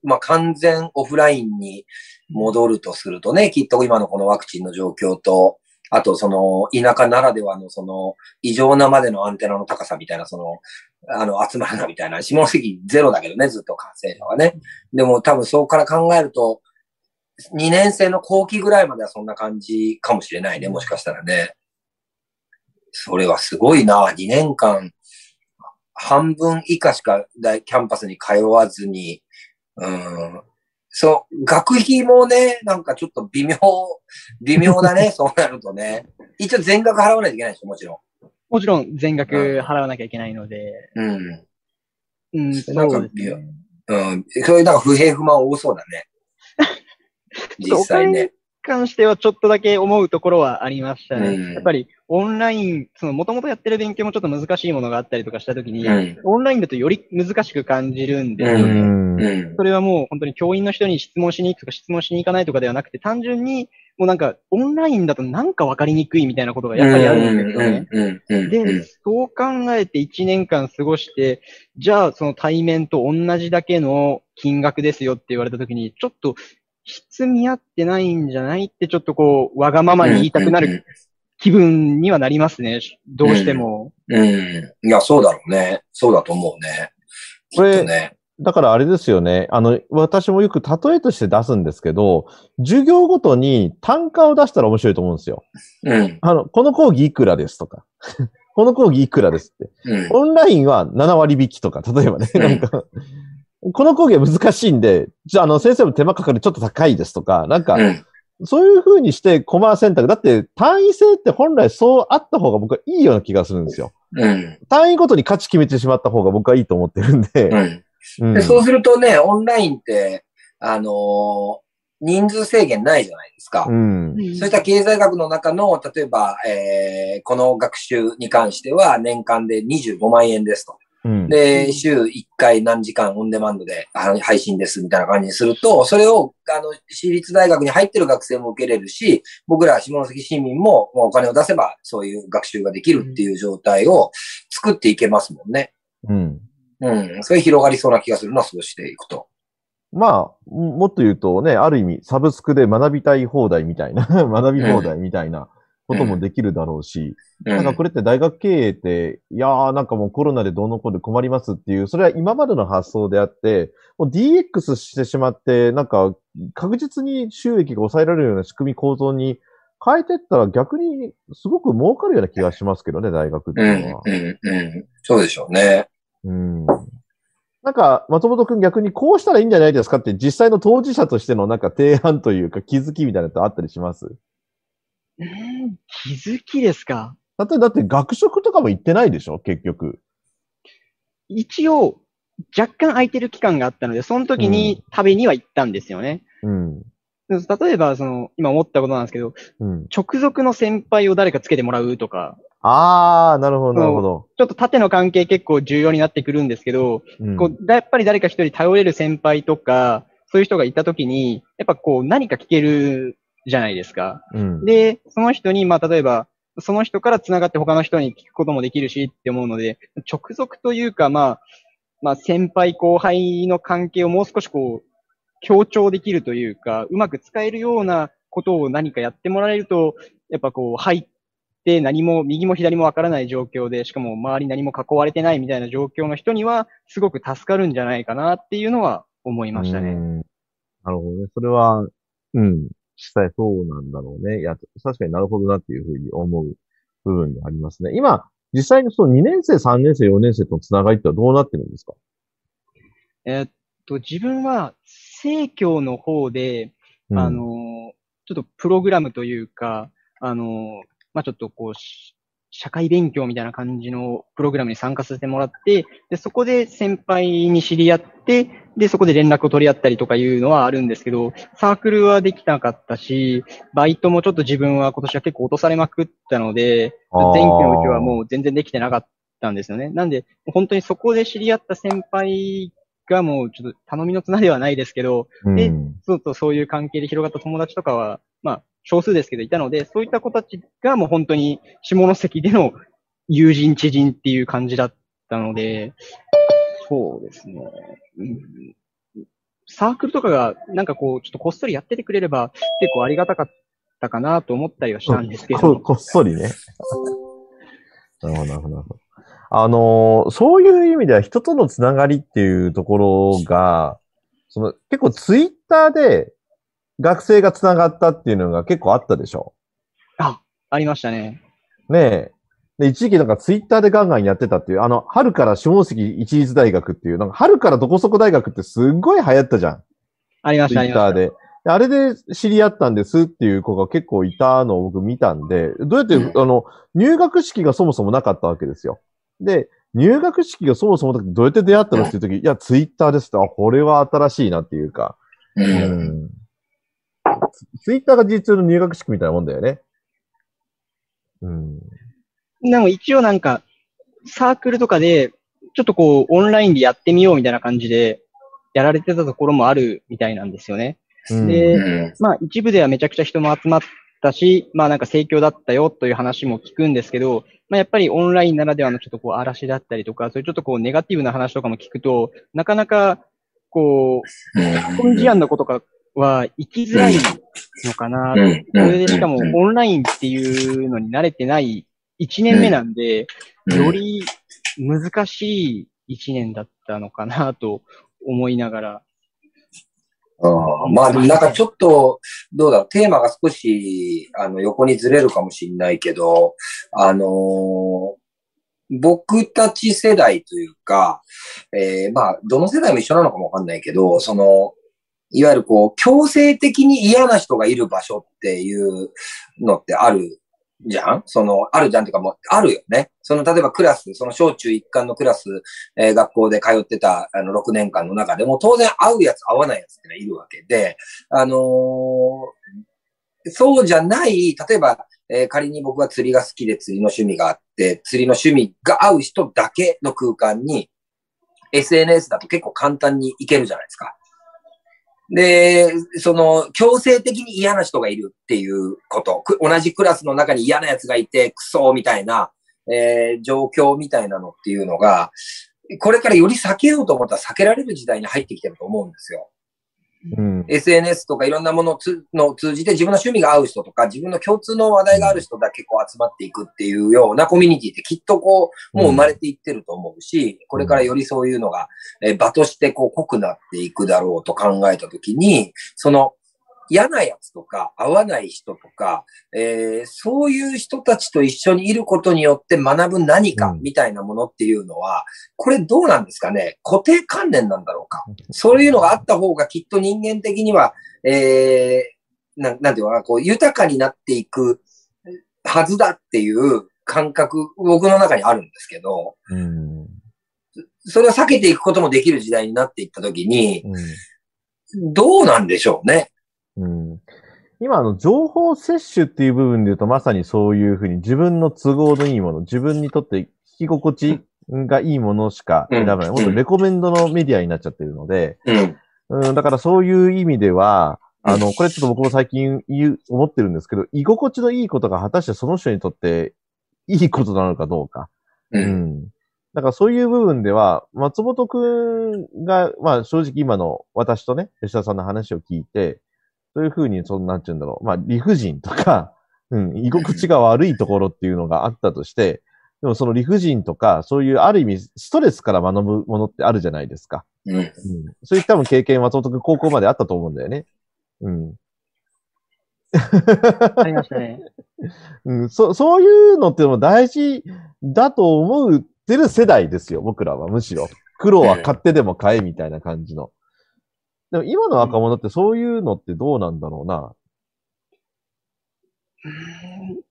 まあ、完全オフラインに戻るとするとね、きっと今のこのワクチンの状況と、あとその田舎ならではのその異常なまでのアンテナの高さみたいな、その、あの、集まるなみたいな、下関ゼロだけどね、ずっと感染者はね。でも多分そこから考えると、2年生の後期ぐらいまではそんな感じかもしれないね、もしかしたらね。それはすごいな。2年間、半分以下しか大キャンパスに通わずに、うん。そう、学費もね、なんかちょっと微妙、微妙だね、そうなるとね。一応全額払わないといけないでしょ、もちろもちろん全額払わなきゃいけないので、ん。うん。うん、なんかそうですね。うん。そういうなんか不平不満多そうだね。実際ね。関してはちょっとだけ思うところはありましたね。うんやっぱりオンライン、その元々やってる勉強もちょっと難しいものがあったりとかしたときに、うん。オンラインだとより難しく感じるんですうよね。ん。うん。それはもう本当に教員の人に質問しに行くとか質問しに行かないとかではなくて、単純にもうなんかオンラインだとなんかわかりにくいみたいなことがやっぱりあるんですよね。で、そう考えて1年間過ごして、じゃあその対面と同じだけの金額ですよって言われたときに、ちょっと質見合ってないんじゃないってちょっとこう、わがままに言いたくなる気分にはなりますね。どうしても。うん。うん。いや、そうだろうね。そうだと思うね。これね。だからあれですよね。あの、私もよく例えとして出すんですけど、授業ごとに単価を出したら面白いと思うんですよ。うん。あの、この講義いくらですとか。この講義いくらですって。うん。オンラインは7割引きとか、例えばね、うんなんか、この講義は難しいんで、じゃあ、あの、先生も手間かかるちょっと高いですとか、なんか、うん。そういう風にしてコマ選択。だって、単位制って本来そうあった方が僕はいいような気がするんですよ。うん。単位ごとに価値決めてしまった方が僕はいいと思ってるんで。うん。うんでそうするとね、オンラインって、あのー人数制限ないじゃないですか。うん。そういった経済学の中の、例えば、えーこの学習に関しては年間で25万円ですと。うん。で、週1回何時間オンデマンドで配信ですみたいな感じにすると、それを、あの、私立大学に入ってる学生も受けれるし、僕ら下関市民ももうお金を出せばそういう学習ができるっていう状態を作っていけますもんね。うん。うん。それ広がりそうな気がするな、そうしていくと。まあ、もっと言うとね、ある意味、サブスクで学びたい放題みたいな、学び放題みたいなこともできるだろうし、うん。なんかこれって大学経営って、いやーなんかもうコロナでどうのこうので困りますっていう、それは今までの発想であって、もう DX してしまって、なんか確実に収益が抑えられるような仕組み構造に変えてったら逆にすごく儲かるような気がしますけどね、大学ってう、いうんのは。うん、うん。そうでしょうね。うん。なんか、松本くん逆にこうしたらいいんじゃないですかって実際の当事者としてのなんか提案というか気づきみたいなのってあったりします？うーん気づきですか？だって、だって学食とかも行ってないでしょ？結局。一応、若干空いてる期間があったので、その時に食べには行ったんですよね。うん。例えば、その、今思ったことなんですけど、うん。直属の先輩を誰かつけてもらうとか、あー、なるほど、なるほど。ちょっと縦の関係結構重要になってくるんですけど、うんこう、だやっぱり誰か一人頼れる先輩とか、そういう人がいた時に、やっぱこう何か聞けるじゃないですか。うん。で、その人に、まあ例えば、その人から繋がって他の人に聞くこともできるしって思うので、直属というか、まあ、まあ先輩後輩の関係をもう少しこう、強調できるというか、うまく使えるようなことを何かやってもらえると、やっぱこう、入って何も右も左もわからない状況で、しかも周り何も囲われてないみたいな状況の人には、すごく助かるんじゃないかなっていうのは思いましたね。うんなるほどね。それは、うん。実際そうなんだろうね。いや、確かになるほどなっていうふうに思う部分がありますね。今、実際にその2年生、3年生、4年生とのつながりってのはどうなってるんですか？えーっと、自分は、生協の方で、うんあのー、ちょっとプログラムというか、あのー、まあ、ちょっとこう、し社会勉強みたいな感じのプログラムに参加させてもらって、で、そこで先輩に知り合って、で、そこで連絡を取り合ったりとかいうのはあるんですけど、サークルはできなかったし、バイトもちょっと自分は今年は結構落とされまくったので、前期のうちはもう全然できてなかったんですよね。なんで、本当にそこで知り合った先輩がもうちょっと頼みの綱ではないですけど、でうんそうとそういう関係で広がった友達とかは、まあ、少数ですけどいたので、そういった子たちがもう本当に下関での友人知人っていう感じだったので、そうですね。サークルとかがなんかこう、ちょっとこっそりやっててくれれば結構ありがたかったかなと思ったりはしたんですけど。ここっそりね。なるほど、なるほど。あのそういう意味では人とのつながりっていうところが、その結構ツイッターで学生がつながったっていうのが結構あったでしょあ、ありましたね。ねえ。で、一時期なんかツイッターでガンガンやってたっていう、あの、春から下関一律大学っていう、なんか春からどこそこ大学ってすっごい流行ったじゃん。ありました、あツイ。ッターで。であれで知り合ったんですっていう子が結構いたのを僕見たんで、どうやって、うんあの、入学式がそもそもなかったわけですよ。で、入学式がそもそもどうやって出会ったのっていう時、いや、ツイッターですって、あ、これは新しいなっていうか、う。うんん。ツイッターが実の入学式みたいなもんだよね。うん。でも一応なんか、サークルとかで、ちょっとこう、オンラインでやってみようみたいな感じで、やられてたところもあるみたいなんですよね。うんでうんまあ一部ではめちゃくちゃ人も集まったし、まあなんか盛況だったよという話も聞くんですけど、まあやっぱりオンラインならではのちょっとこう嵐だったりとか、そういうちょっとこうネガティブな話とかも聞くと、なかなかこう、コンジアンの子とかは生きづらいのかな。と。うん。それでしかもうん。オンラインっていうのに慣れてない1年目なんで、より難しい1年だったのかなと思いながら。うんまあなんかちょっと、どうだろう、テーマが少し、あの、横にずれるかもしれないけど、あのー僕たち世代というか、えーまあ、どの世代も一緒なのかもわかんないけど、その、いわゆるこう、強制的に嫌な人がいる場所っていうのってあるじゃん？その、あるじゃんっていうかもう、あるよね。その、例えばクラス、その小中一貫のクラス、えー学校で通ってた、あの、6年間の中でも、当然合うやつ、合わないやつってのはいるわけで、あのーそうじゃない、例えば、えー仮に僕は釣りが好きで釣りの趣味があって、釣りの趣味が合う人だけの空間に、SNS だと結構簡単に行けるじゃないですか。で、その、強制的に嫌な人がいるっていうこと、同じクラスの中に嫌な奴がいて、クソみたいな、えー状況みたいなのっていうのが、これからより避けようと思ったら避けられる時代に入ってきてると思うんですよ。うん。SNS とかいろんなものをの通じて自分の趣味が合う人とか自分の共通の話題がある人だけこう集まっていくっていうようなコミュニティってきっとこう、もう生まれていってると思うし、これからよりそういうのが、え場としてこう濃くなっていくだろうと考えたときに、その、嫌なやつとか、合わない人とか、えー、そういう人たちと一緒にいることによって学ぶ何かみたいなものっていうのは、これどうなんですかね？固定観念なんだろうか？そういうのがあった方がきっと人間的には、えー、ななんていうかな、こう、豊かになっていくはずだっていう感覚、僕の中にあるんですけど、うん、それを避けていくこともできる時代になっていったときに、うん、どうなんでしょうね？うん、今、あの、情報摂取っていう部分で言うと、まさにそういうふうに自分の都合のいいもの、自分にとって聞き心地がいいものしか選ばない。もっとレコメンドのメディアになっちゃってるので、うん、だからそういう意味では、あの、これちょっと僕も最近言う、思ってるんですけど、居心地のいいことが果たしてその人にとっていいことなのかどうか。うん。だからそういう部分では、松本くんが、まあ正直今の私とね、吉田さんの話を聞いて、そういうふうに、そんなんて言うんだろう。まあ理不尽とか、うん、居心地が悪いところっていうのがあったとして、でもその理不尽とか、そういうある意味ストレスから学ぶものってあるじゃないですか。うん。うん、そういった多分経験松本くん高校まであったと思うんだよね。うん。ありましたね。うん、そ、そういうのっても大事だと思ってる世代ですよ、僕らはむしろ。苦労は買ってでも買えみたいな感じの。でも今の若者ってそういうのってどうなんだろうな。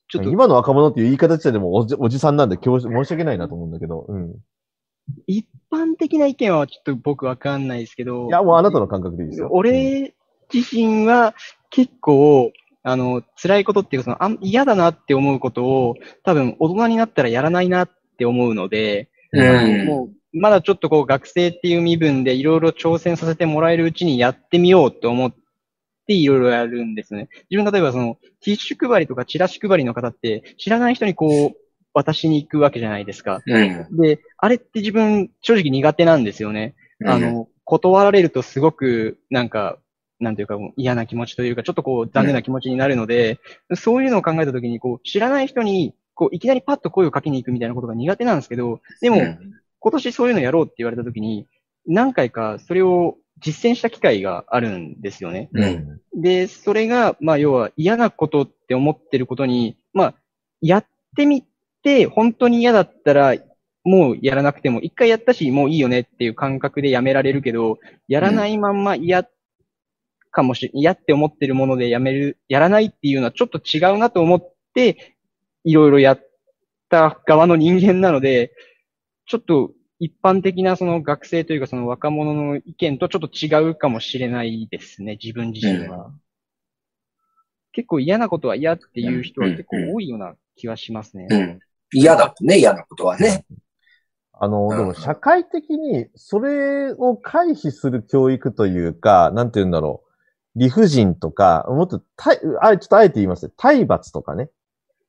ちょっと今の若者っていう言い方自体でもおじおじさんなんで申し訳ないなと思うんだけど。うん。一般的な意見はちょっと僕わかんないですけど。いや、もうあなたの感覚でいいですよ。俺自身は結構、あの、辛いことっていうか、その、あ嫌だなって思うことを、多分大人になったらやらないなって思うので、うん、もう、まだちょっとこう学生っていう身分でいろいろ挑戦させてもらえるうちにやってみようと思っていろいろやるんですね。自分例えばその、ティッシュ配りとかチラシ配りの方って知らない人にこう、渡しに行くわけじゃないですか。うん、で、あれって自分正直苦手なんですよね。うん、あの、断られるとすごくなんかなんていうか、嫌な気持ちというか、ちょっとこう、残念な気持ちになるので、うん、そういうのを考えたときに、こう、知らない人に、こう、いきなりパッと声をかけに行くみたいなことが苦手なんですけど、でも、うん、今年そういうのやろうって言われたときに、何回かそれを実践した機会があるんですよね。うん、で、それが、まあ、要は嫌なことって思ってることに、まあ、やってみて、本当に嫌だったら、もうやらなくても、一回やったし、もういいよねっていう感覚でやめられるけど、やらないまんま嫌っかもし、嫌って思ってるものでやめる、やらないっていうのはちょっと違うなと思って、いろいろやった側の人間なので、ちょっと一般的なその学生というかその若者の意見とちょっと違うかもしれないですね、自分自身は。うん、結構嫌なことは嫌っていう人は結構多いような気はしますね。うん、嫌だとね、嫌なことはね。あの、でも社会的にそれを回避する教育というか、なんて言うんだろう。理不尽とか、もっと、たい、あ、ちょっとあえて言います体罰とかね。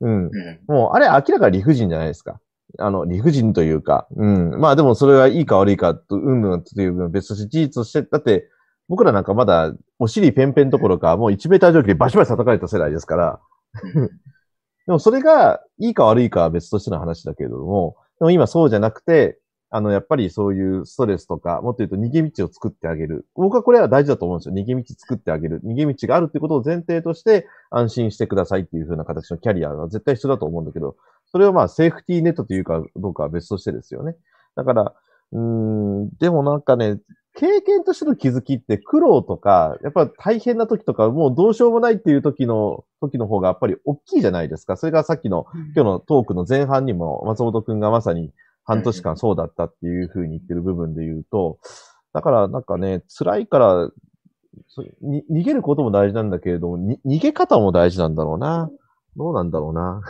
うん。うん、もう、あれ明らかに理不尽じゃないですか。あの、理不尽というか、うん。まあでもそれがいいか悪いかと、うんぬんというのは別として事実として、だって、僕らなんかまだ、お尻ペンペンどころか、もう1メーター上級でバシバシ叩かれた世代ですから、でもそれがいいか悪いかは別としての話だけれども、でも今そうじゃなくて、あの、やっぱりそういうストレスとか、もっと言うと逃げ道を作ってあげる。僕はこれは大事だと思うんですよ。逃げ道作ってあげる。逃げ道があるってことを前提として安心してくださいっていう風な形のキャリアは絶対必要だと思うんだけど、それをまあセーフティーネットというかどうかは別としてですよね。だから、うん、でもなんかね、経験としての気づきって苦労とか、やっぱ大変な時とか、もうどうしようもないっていう時の、時の方がやっぱり大きいじゃないですか。それがさっきの、今日のトークの前半にも松本くんがまさに半年間そうだったっていうふうに言ってる部分で言うと、だからなんかね、辛いから、逃げることも大事なんだけれども、逃げ方も大事なんだろうな。どうなんだろうな。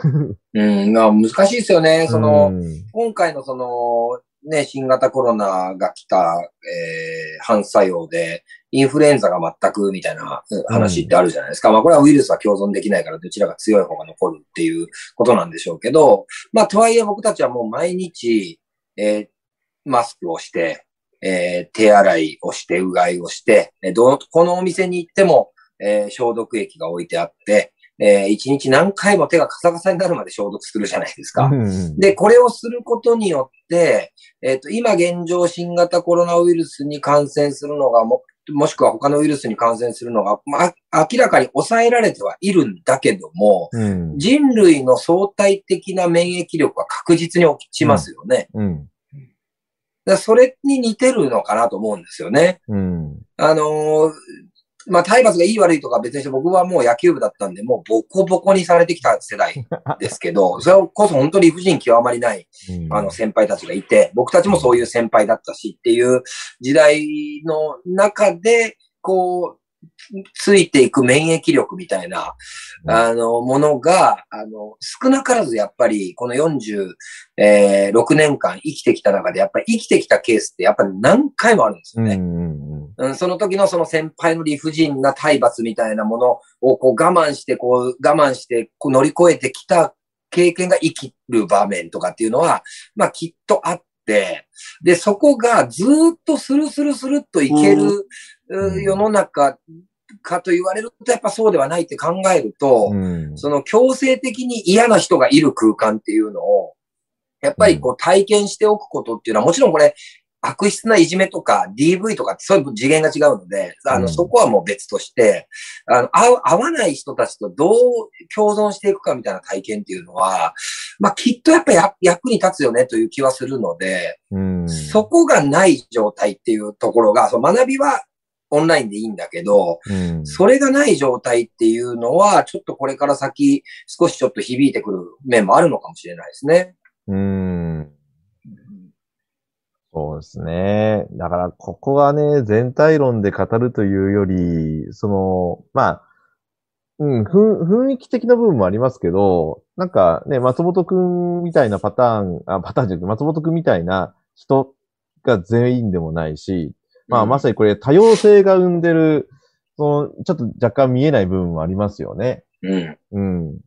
うん、まあ難しいですよね。その、今回のその、ね、新型コロナが来た、えー、反作用で、インフルエンザが全くみたいな話ってあるじゃないですか。うん、まあこれはウイルスは共存できないからどちらが強い方が残るっていうことなんでしょうけど、まあとはいえ僕たちはもう毎日、えー、マスクをして、えー、手洗いをして、うがいをして、どこのお店に行っても、えー、消毒液が置いてあって、えー、一日何回も手がカサカサになるまで消毒するじゃないですか。で、これをすることによって、えっ、ー、と、今現状新型コロナウイルスに感染するのがもしくは他のウイルスに感染するのが、まあ、明らかに抑えられてはいるんだけども、うん。人類の相対的な免疫力は確実に落ちますよね。うん。だからそれに似てるのかなと思うんですよね。うん。あのーまあ、体罰がいい悪いとか別にして僕はもう野球部だったんで、もうボコボコにされてきた世代ですけど、それこそ本当に理不尽極まりない、うん。あの先輩たちがいて、僕たちもそういう先輩だったしっていう時代の中で、こう、ついていく免疫力みたいな、うん。あの、ものが、あの、少なからずやっぱり、この46年間生きてきた中で、やっぱり生きてきたケースってやっぱり何回もあるんですよね。うんその時のその先輩の理不尽な体罰みたいなものをこう我慢して、こう我慢してこう乗り越えてきた経験が生きる場面とかっていうのは、まあきっとあって、で、そこがずーっとスルスルスルっといける、うんう世の中かと言われるとやっぱそうではないって考えると、うん。その強制的に嫌な人がいる空間っていうのを、やっぱりこう体験しておくことっていうのは、もちろんこれ、悪質ないじめとか DV とかってそういう次元が違うので、あの、うんそこはもう別として、あの、合わない人たちとどう共存していくかみたいな体験っていうのは、まあ、きっとやっぱ役に立つよねという気はするので、うん。そこがない状態っていうところが、その学びはオンラインでいいんだけど、うん。それがない状態っていうのは、ちょっとこれから先、少しちょっと響いてくる面もあるのかもしれないですね。うん。そうですね。だから、ここがね、全体論で語るというより、その、まあ、うん、ふん雰囲気的な部分もありますけど、なんかね、松本くんみたいなパターン、あ、パターンじゃなくて、松本くんみたいな人が全員でもないし、まあ、まさにこれ多様性が生んでる、その、ちょっと若干見えない部分もありますよね。うん。うん。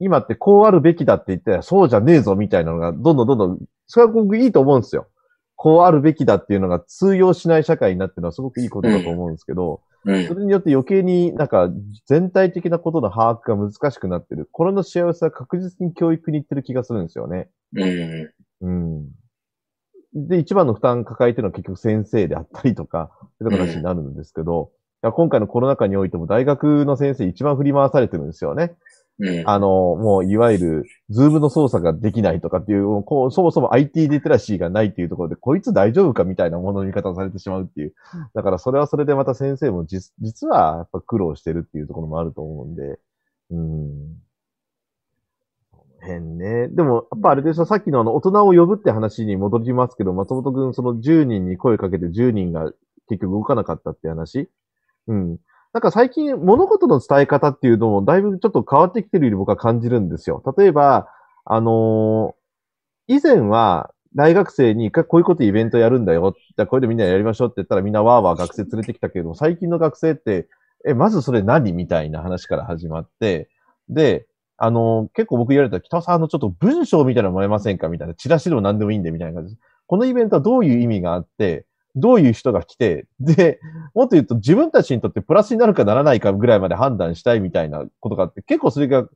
今ってこうあるべきだって言ったら、そうじゃねえぞみたいなのが、どんどんどんどん、それは僕いいと思うんですよ。こうあるべきだっていうのが通用しない社会になってるのはすごくいいことだと思うんですけど、うんそ。れによって余計になんか全体的なことの把握が難しくなってる。これの幸せは確実に教育に行ってる気がするんですよね。うん。うん。で、一番の負担抱えてるのは結局先生であったりとか、そういう話になるんですけど、いや今回のコロナ禍においても大学の先生一番振り回されてるんですよね。あの、もういわゆる、 Zoom の操作ができないとかっていう、こうそもそも IT リテラシーがないっていうところで、こいつ大丈夫かみたいなものの見方をされてしまうっていう。だからそれはそれでまた先生も実実はやっぱ苦労してるっていうところもあると思うんで、うん。変ね。でも、やっぱあれでしょ、さっきのあの、大人を呼ぶって話に戻りますけど、松本くん、その10人に声かけて10人が結局動かなかったって話うん。なんか最近物事の伝え方っていうのもだいぶちょっと変わってきてるように僕は感じるんですよ。例えば、あのー以前は大学生にこういうことイベントやるんだよ。じゃあこれでみんなやりましょうって言ったらみんなわーわー学生連れてきたけれども、最近の学生って、え、まずそれ何みたいな話から始まって、で、あのー結構僕言われた北尾さんのちょっと文章みたいなのもらえませんかみたいな。チラシでも何でもいいんでみたいな感じです。このイベントはどういう意味があって、どういう人が来て、で、もっと言うと自分たちにとってプラスになるかならないかぐらいまで判断したいみたいなことがあって、結構それが、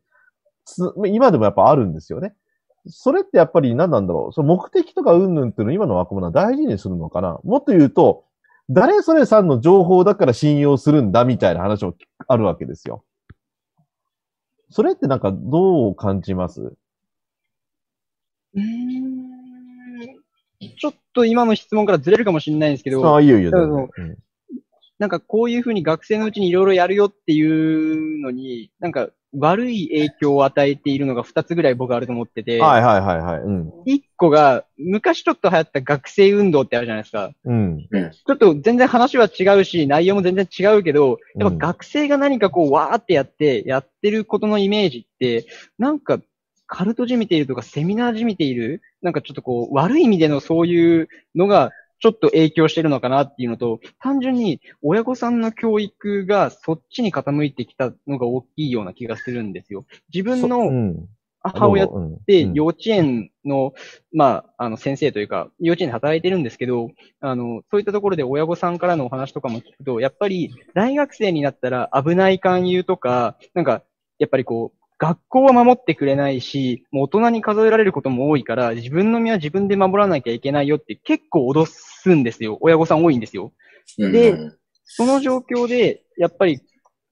今でもやっぱあるんですよね。それってやっぱり何なんだろう。その目的とか云々っていうのを今の若者は大事にするのかな。もっと言うと、誰それさんの情報だから信用するんだみたいな話もあるわけですよ。それってなんかどう感じます？ちょっと今の質問からずれるかもしれないんですけど、ああ、いいよいうんなんかこういうふうに学生のうちにいろいろやるよっていうのに、なんか悪い影響を与えているのが2つぐらい僕あると思ってて、はいはいはいはい。うん。1個が昔ちょっと流行った学生運動ってあるじゃないですか。うん。ちょっと全然話は違うし、内容も全然違うけど、やっぱ学生が何かこうわーってやって、やってることのイメージって、なんかカルトじみているとかセミナーじみている、なんかちょっとこう悪い意味でのそういうのがちょっと影響してるのかなっていうのと、単純に親御さんの教育がそっちに傾いてきたのが大きいような気がするんですよ。自分うのん。母親うんで、うん幼稚園の、まあ、あの、先生というか、幼稚園で働いてるんですけど、あの、そういったところで親御さんからのお話とかも聞くと、やっぱり、大学生になったら危ない勧誘とか、なんか、やっぱりこう、学校は守ってくれないし、もう大人に数えられることも多いから、自分の身は自分で守らなきゃいけないよって結構脅すんですよ。親御さん多いんですよ。うんでその状況で、やっぱり、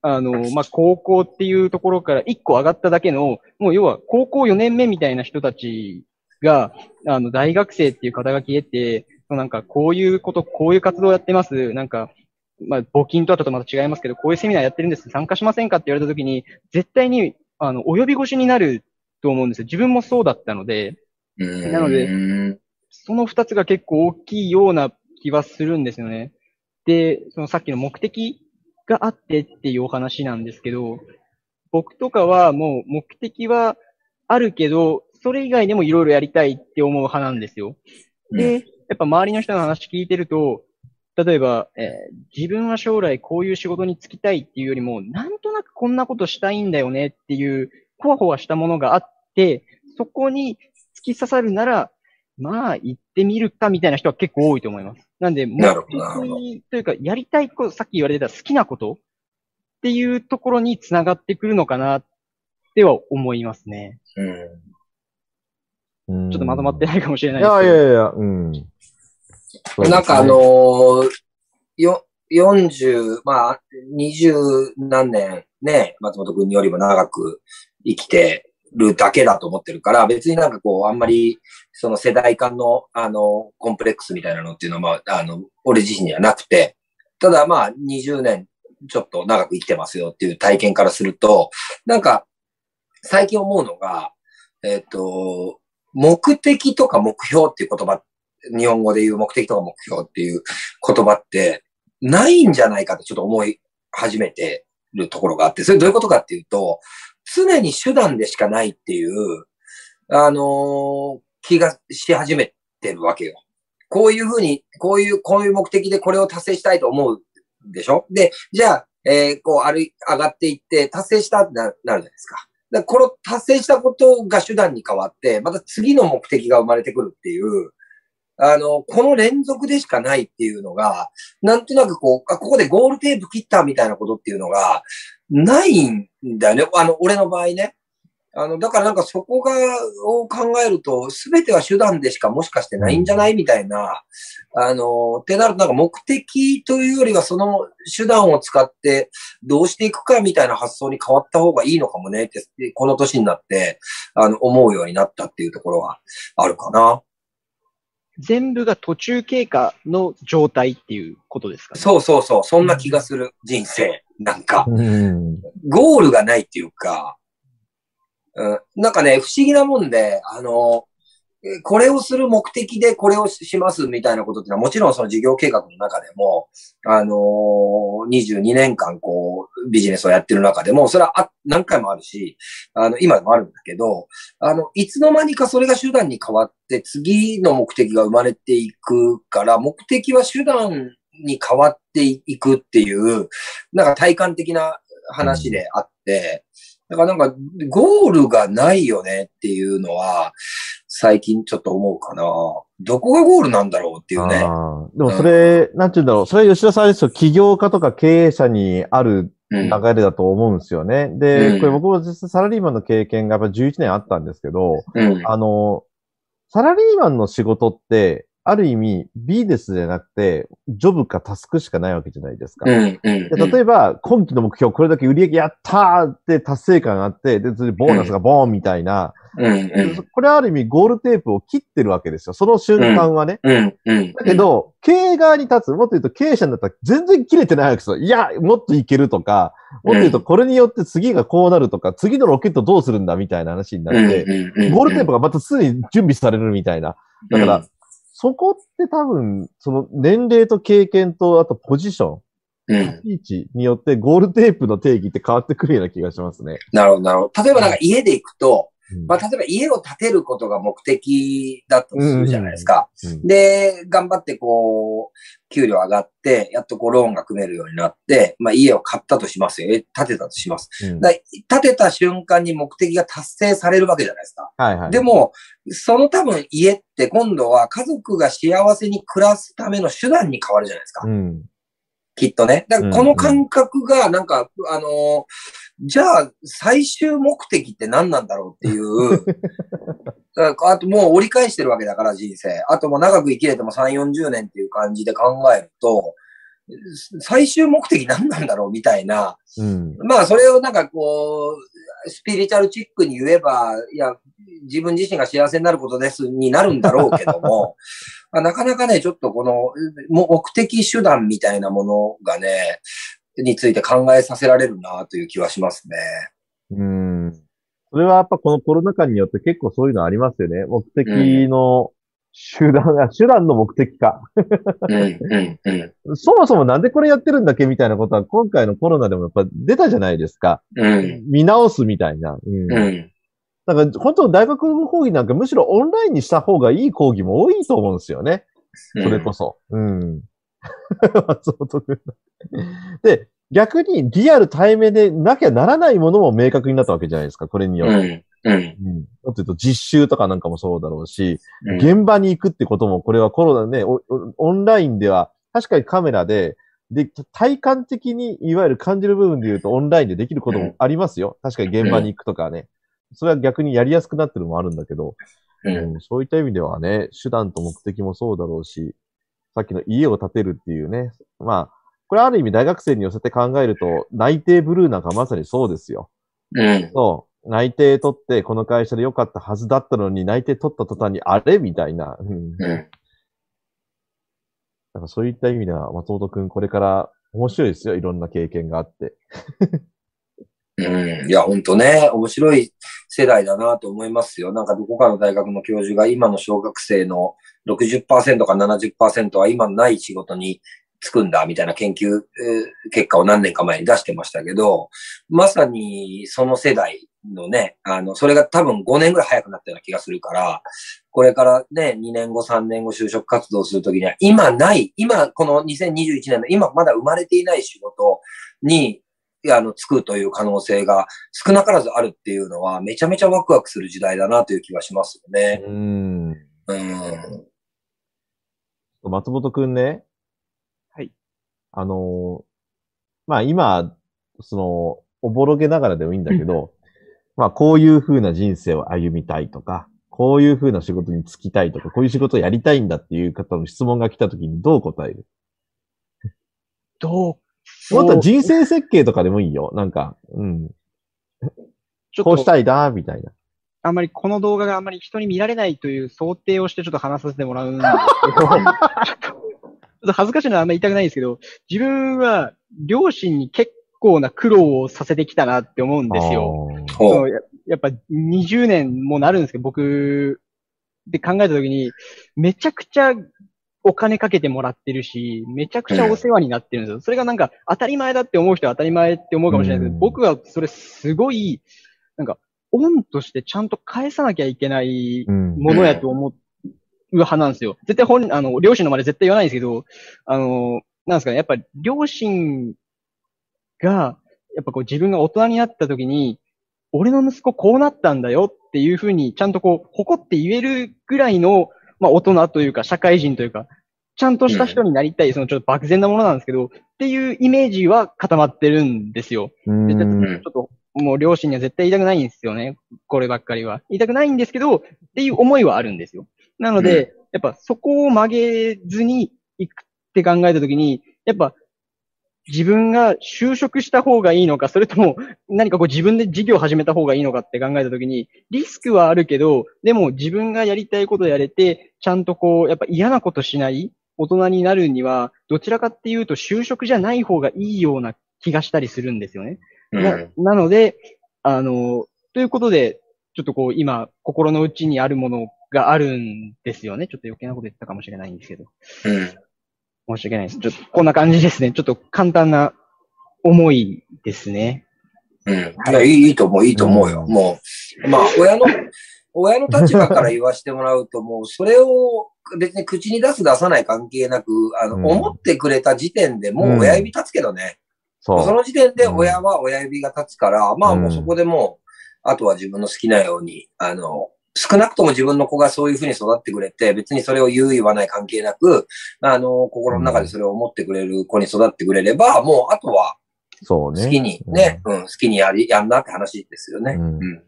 あの、まあ、高校っていうところから一個上がっただけの、もう要は高校4年目みたいな人たちが、あの、大学生っていう肩書き得て、なんかこういうこと、こういう活動やってます、なんか、まあ、募金と後とまた違いますけど、こういうセミナーやってるんです、参加しませんかって言われたときに、絶対に、あの、及び腰になると思うんですよ。自分もそうだったので。なので、その二つが結構大きいような気はするんですよね。で、そのさっきの目的があってっていうお話なんですけど、僕とかはもう目的はあるけど、それ以外でもいろいろやりたいって思う派なんですよ。で、やっぱ周りの人の話聞いてると、例えば、えー、自分は将来こういう仕事に就きたいっていうよりも、なんとなくこんなことしたいんだよねっていう、ほわほわしたものがあって、そこに突き刺さるなら、まあ、行ってみるかみたいな人は結構多いと思います。なんで、目的というか、やりたいこと、さっき言われてた好きなことっていうところにつながってくるのかなっては思いますね。うん。ちょっとまとまってないかもしれないですけど。いやいやいや、うん。ね、なんかあのー、よ、40、まあ、20何年ね、松本くんよりも長く生きて、るだけだと思ってるから、別になんかこう、あんまり、その世代間の、あの、コンプレックスみたいなのっていうのは、まあ、あの、俺自身にはなくて、ただまあ、20年ちょっと長く生きてますよっていう体験からすると、なんか、最近思うのが、えっ、ー、と、目的とか目標っていう言葉っ、日本語で言う目的とか目標っていう言葉って、ないんじゃないかとちょっと思い始めてるところがあって、それどういうことかっていうと、常に手段でしかないっていう、あのー、気がし始めてるわけよ。こういうふうに、こういう、こういう目的でこれを達成したいと思うでしょ？で、じゃあ、えー、こう、歩い、上がっていって、達成したってなるじゃないですか。だこの達成したことが手段に変わって、また次の目的が生まれてくるっていう、あの、この連続でしかないっていうのが、なんとなくこう、あ、ここでゴールテープ切ったみたいなことっていうのが、ないんだよね。あの、俺の場合ね。あの、だからなんかそこが、を考えると、すべては手段でしかもしかしてないんじゃない？みたいな、あの、ってなるとなんか目的というよりはその手段を使ってどうしていくかみたいな発想に変わった方がいいのかもねって、この年になって、あの、思うようになったっていうところはあるかな。全部が途中経過の状態っていうことですかね。そうそうそう。そんな気がする。人生。なんか、ゴールがないっていうか、うん、なんかね、不思議なもんで、あの、これをする目的でこれをしますみたいなことってのはもちろんその事業計画の中でも、あのー、22年間こうビジネスをやってる中でも、それはあ何回もあるし、あの、今でもあるんだけど、あの、いつの間にかそれが手段に変わって次の目的が生まれていくから、目的は手段に変わっていくっていう、なんか体感的な話であって、だからなんか、ゴールがないよねっていうのは、最近ちょっと思うかな。どこがゴールなんだろうっていうね。でもそれ、うん、なんて言うんだろう。それ吉田さんですよ。起業家とか経営者にある流れだと思うんですよね。うん、で、これ僕も実際サラリーマンの経験がやっぱ11年あったんですけど、うん、あの、サラリーマンの仕事って、ある意味、ビジネスじゃなくて、ジョブかタスクしかないわけじゃないですか。例えば、今期の目標、これだけ売り上げやったーって達成感があって、で、ボーナスがボーンみたいな、うんうん、これはある意味ゴールテープを切ってるわけですよ。その瞬間はね。うんうん、だけど、経営側に立つ、もっと言うと経営者になったら全然切れてないわけですよ。いや、もっといけるとか、もっと言うとこれによって次がこうなるとか、次のロケットどうするんだみたいな話になって、ゴールテープがまたすでに準備されるみたいな。だから、そこって多分、その年齢と経験と、あとポジション、うん。位置によってゴールテープの定義って変わってくるような気がしますね。なるほど、なるほど。例えばなんか家で行くと、まあ、例えば家を建てることが目的だとするじゃないですか。で、頑張ってこう、給料上がって、やっとこうローンが組めるようになって、まあ家を買ったとしますよ。建てたとします。うん、建てた瞬間に目的が達成されるわけじゃないですか。はいはい、でも、その多分家って今度は家族が幸せに暮らすための手段に変わるじゃないですか。うんきっとね。だからこの感覚が、なんか、うんうん、あのー、じゃあ、最終目的って何なんだろうっていう、あともう折り返してるわけだから人生。あともう長く生きれても3、40年っていう感じで考えると、最終目的何なんだろうみたいな。うん。まあ、それをなんかこう、スピリチュアルチックに言えば、いや、自分自身が幸せになることですになるんだろうけども、ま あなかなかね、ちょっとこの目的手段みたいなものがね、について考えさせられるなという気はしますね。うん。それはやっぱこのコロナ禍によって結構そういうのありますよね。目的の手段が、手段の目的か。うん、うん、うん。そもそもなんでこれやってるんだっけみたいなことは今回のコロナでもやっぱ出たじゃないですか。うん、見直すみたいな。うん。うん。だから本当大学の講義なんかむしろオンラインにした方がいい講義も多いと思うんですよね。それこそ。うん。松本君。で、逆にリアル対面でなきゃならないものも明確になったわけじゃないですか、これによって。うん、うん。うん。だっていうと実習とかなんかもそうだろうし、うん現場に行くってことも、これはコロナね、オンラインでは、確かにカメラで、で、体感的に、いわゆる感じる部分で言うと、オンラインでできることもありますよ。確かに現場に行くとかね。それは逆にやりやすくなってるのもあるんだけど、うんうんそういった意味ではね、手段と目的もそうだろうし、さっきの家を建てるっていうね。まあ、これある意味大学生に寄せて考えると、内定ブルーなんかまさにそうですよ。うん。そう。内定取って、この会社で良かったはずだったのに、内定取った途端に、あれみたいな。うん。うん。なんかそういった意味では、松本くん、これから面白いですよ。いろんな経験があって。うん。いや、ほんとね、面白い世代だなと思いますよ。なんかどこかの大学の教授が今の小学生の60%か70%は今ない仕事に就くんだみたいな研究結果を何年か前に出してましたけど、まさにその世代のね、あの、それが多分5年ぐらい早くなったような気がするから、これからね、2年後、3年後就職活動するときには、今ない、今、この2021年の今まだ生まれていない仕事に、あの、つくという可能性が少なからずあるっていうのは、めちゃめちゃワクワクする時代だなという気はしますよね。うん。うん。松本くんね。はい。あのーまあ今、その、おぼろげながらでもいいんだけど、まあこういう風な人生を歩みたいとか、こういう風な仕事に就きたいとか、こういう仕事をやりたいんだっていう方の質問が来た時にどう答える？どうもっと人生設計とかでもいいよ。なんか、うん。ちょっとこうしたいな、みたいな。あんまりこの動画があんまり人に見られないという想定をしてちょっと話させてもらうんですけど、ちょっと恥ずかしいのはあんまり言いたくないんですけど、自分は両親に結構な苦労をさせてきたなって思うんですよ。そうやっぱ20年もなるんですけど、僕で考えたときに、めちゃくちゃお金かけてもらってるし、めちゃくちゃお世話になってるんですよ。それがなんか当たり前だって思う人は当たり前って思うかもしれないですけど、うん僕はそれすごい、なんか、恩としてちゃんと返さなきゃいけないうん。ものやと思う派なんですよ。絶対本、あの、両親の前で絶対言わないんですけど、あの、なんですかね、やっぱり両親が、やっぱこう自分が大人になった時に、俺の息子こうなったんだよっていうふうに、ちゃんとこう、誇って言えるぐらいの、まあ大人というか、社会人というか、ちゃんとした人になりたい、そのちょっと漠然なものなんですけど、っていうイメージは固まってるんですよ。ちょっと、もう両親には絶対言いたくないんですよね。こればっかりは。言いたくないんですけど、っていう思いはあるんですよ。なので、やっぱそこを曲げずに行くって考えたときに、やっぱ自分が就職した方がいいのか、それとも何かこう自分で事業を始めた方がいいのかって考えたときに、リスクはあるけど、でも自分がやりたいことやれて、ちゃんとこう、やっぱ嫌なことしない大人になるには、どちらかっていうと就職じゃない方がいいような気がしたりするんですよね。うんななので、あの、ということで、ちょっとこう、今、心の内にあるものがあるんですよね。ちょっと余計なこと言ったかもしれないんですけど。うん。申し訳ないです。ちょっと、こんな感じですね。ちょっと簡単な思いですね。うん。いや、いいいいと思う、いいと思うよ。うんもう、まあ、親の、親の立場から言わせてもらうと、もう、それを別に口に出す出さない関係なく、あの、うん思ってくれた時点でもう親指立つけどね。そう。その時点で親は親指が立つから、まあもうそこでもう、あとは自分の好きなように、あの、少なくとも自分の子がそういうふうに育ってくれて、別にそれを言う言わない関係なく、あの、心の中でそれを思ってくれる子に育ってくれれば、もうあとはそうね。好きにね、うん、好きにやり、やんなって話ですよね。うんうん。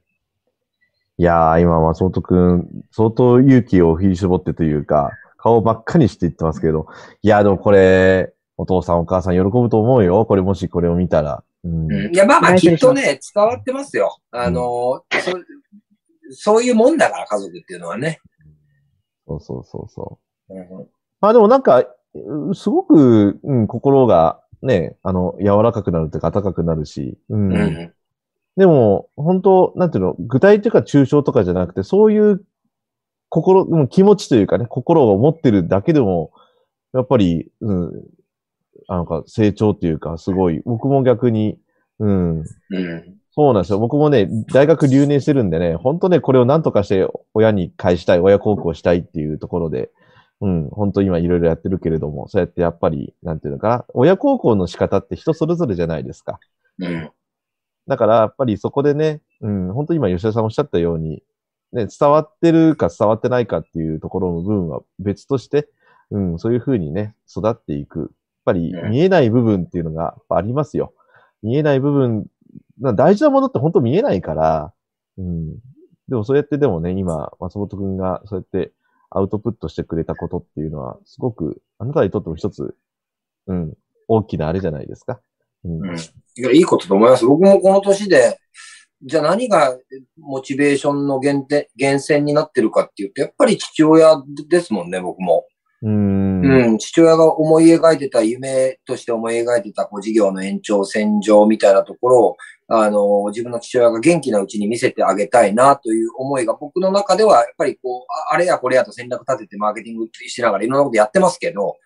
いやー、今、松本くん、相当勇気を振り絞ってというか、顔ばっかりして言ってますけど、いや、でもこれ、お父さんお母さん喜ぶと思うよ。これもしこれを見たら。うん。うんいや、まあまあ、きっとね、伝わってますよ。あの、そそういうもんだから、家族っていうのはね。そうそうそうそう。うんまあでもなんか、うすごく、うん、心がね、あの、柔らかくなるというか、温かくなるし、うん。うんでも、本当なんていうの、具体というか抽象とかじゃなくて、そういう心、うん気持ちというかね、心を持ってるだけでも、やっぱり、うん、あのか、成長っていうか、すごい、僕も逆に、うん、うんそうなんですよ。僕もね、大学留年してるんでね、本当ね、これを何とかして親に返したい、親孝行したいっていうところで、うん、本当今いろいろやってるけれども、そうやってやっぱり、なんていうのかな、親孝行の仕方って人それぞれじゃないですか。うんだから、やっぱりそこでね、うん、本当今吉田さんおっしゃったように、ね、伝わってるか伝わってないかっていうところの部分は別として、うん、そういうふうにね、育っていく。やっぱりうん見えない部分っていうのがありますよ。見えない部分、な大事なものって本当見えないから、うん。でもそうやってでもね、今、松本くんがそうやってアウトプットしてくれたことっていうのは、すごく、あなたにとっても一つ、うん、大きなあれじゃないですか。うん。うんいや、いいことと思います。僕もこの年で、じゃあ何がモチベーションの源泉になってるかっていうと、やっぱり父親ですもんね、僕も。うーん。うん、父親が思い描いてた夢として思い描いてたこう事業の延長線上みたいなところを、あの、自分の父親が元気なうちに見せてあげたいなという思いが僕の中では、やっぱりこう、ああれやこれやと戦略立ててマーケティングしながらいろんなことやってますけど、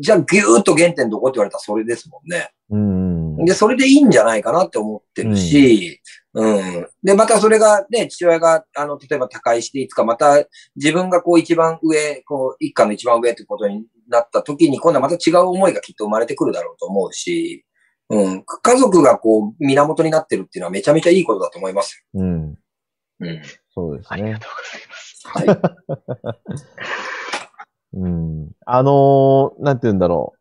じゃあぎゅーっと原点どこって言われたらそれですもんね。うん。で、それでいいんじゃないかなって思ってるし、うん。で、またそれがね、父親が、あの、例えば他界していつかまた自分がこう一番上、こう一家の一番上ってことになった時に今度はまた違う思いがきっと生まれてくるだろうと思うし、うん。家族がこう源になってるっていうのはめちゃめちゃいいことだと思いますうん。よ。うん。そうですありがね。とうございます。はい。うん。あのーなんて言うんだろう。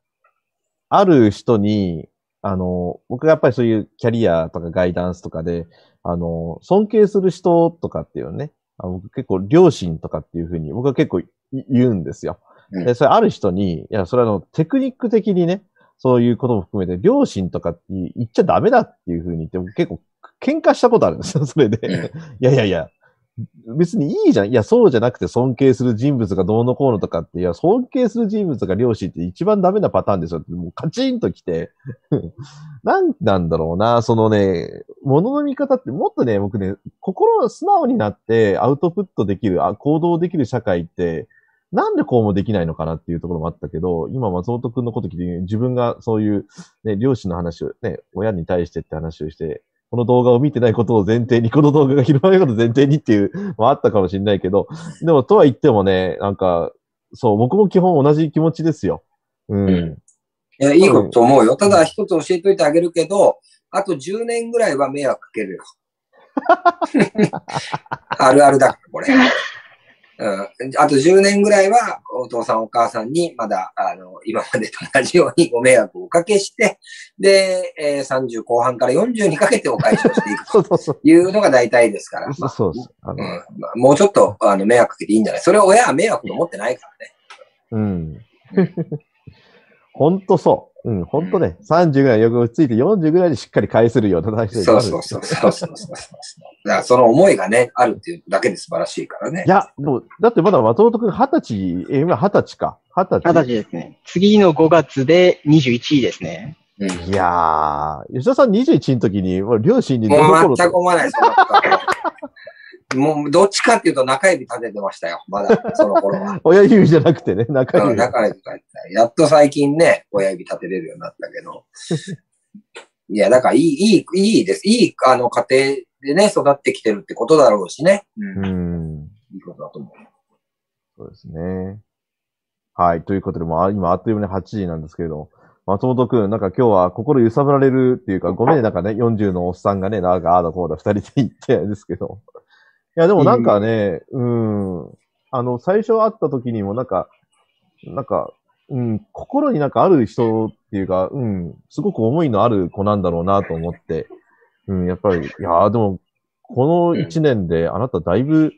ある人に、あのー僕がやっぱりそういうキャリアとかガイダンスとかで、あのー尊敬する人とかっていうのね、あ僕結構両親とかっていうふうに僕は結構い言うんですよ。うんで、それある人に、いや、それはあの、テクニック的にね、そういうことも含めて、両親とかって言っちゃダメだっていうふうに言って、僕結構喧嘩したことあるんですよ、それで。うんいやいやいや、別にいいじゃん。いや、そうじゃなくて尊敬する人物がどうのこうのとかって、いや、尊敬する人物が両親って一番ダメなパターンですよって、もうカチンときて、なんなんだろうな、そのね、物の見方ってもっとね、僕ね、心を素直になってアウトプットできる、あ行動できる社会って、なんでこうもできないのかなっていうところもあったけど、今松本くんのこと聞いて、自分がそういう、ね、両親の話をね、親に対してって話をして、この動画を見てないことを前提に、この動画が広まることを前提にっていう、もあったかもしれないけど、でもとは言ってもね、なんか、そう、僕も基本同じ気持ちですよ。うん。うんいや、いいことと思うよ。ただ一つ教えといてあげるけど、あと10年ぐらいは迷惑かけるよ。あるあるだから、これ。うん。あと10年ぐらいは、お父さんお母さんに、まだ、あの、今までと同じようにご迷惑をおかけして、で、えー30後半から40にかけてお返しをしていく そうそうそう。というのが大体ですから。そうそうです。あの、うんまあもうちょっと、あの、迷惑かけていいんじゃないそれは親は迷惑と思ってないからね。うん。ほんとそう。うん、ほんとね、30ぐらい横をついて40ぐらいでしっかり返せるような体制そうそうそうそうそうそうそう。だからその思いがね、あるっていうだけで素晴らしいからねい。や、でも、だってまだ松本くん二十歳、え、今二十歳か。二十歳。二十歳ですね。次の5月で21位ですね。うんいやー、吉田さん21の時に、もう両親にもう全く思わない、そんなことはもう、どっちかっていうと中指立ててましたよ。まだ、その頃は。親指じゃなくてね、中うん指。中指立てた。やっと最近ね、親指立てれるようになったけど。いや、だからいい、いい、いいです。いい、あの、家庭でね、育ってきてるってことだろうしね。うん。うん。いいことだと思う。そうですね。はい。ということで、もうあ今あっという間に8時なんですけれど、松本くん、なんか今日は心揺さぶられるっていうか、ごめんね、なんかね、40のおっさんがね、なんかああだこうだ二人で言ってですけど。いや、でもなんかね、うん、あの、最初会った時にもなんか、なんか、うん、心になんかある人っていうか、うん、すごく思いのある子なんだろうなと思って、うん、やっぱり、いやーでも、この1年であなただいぶ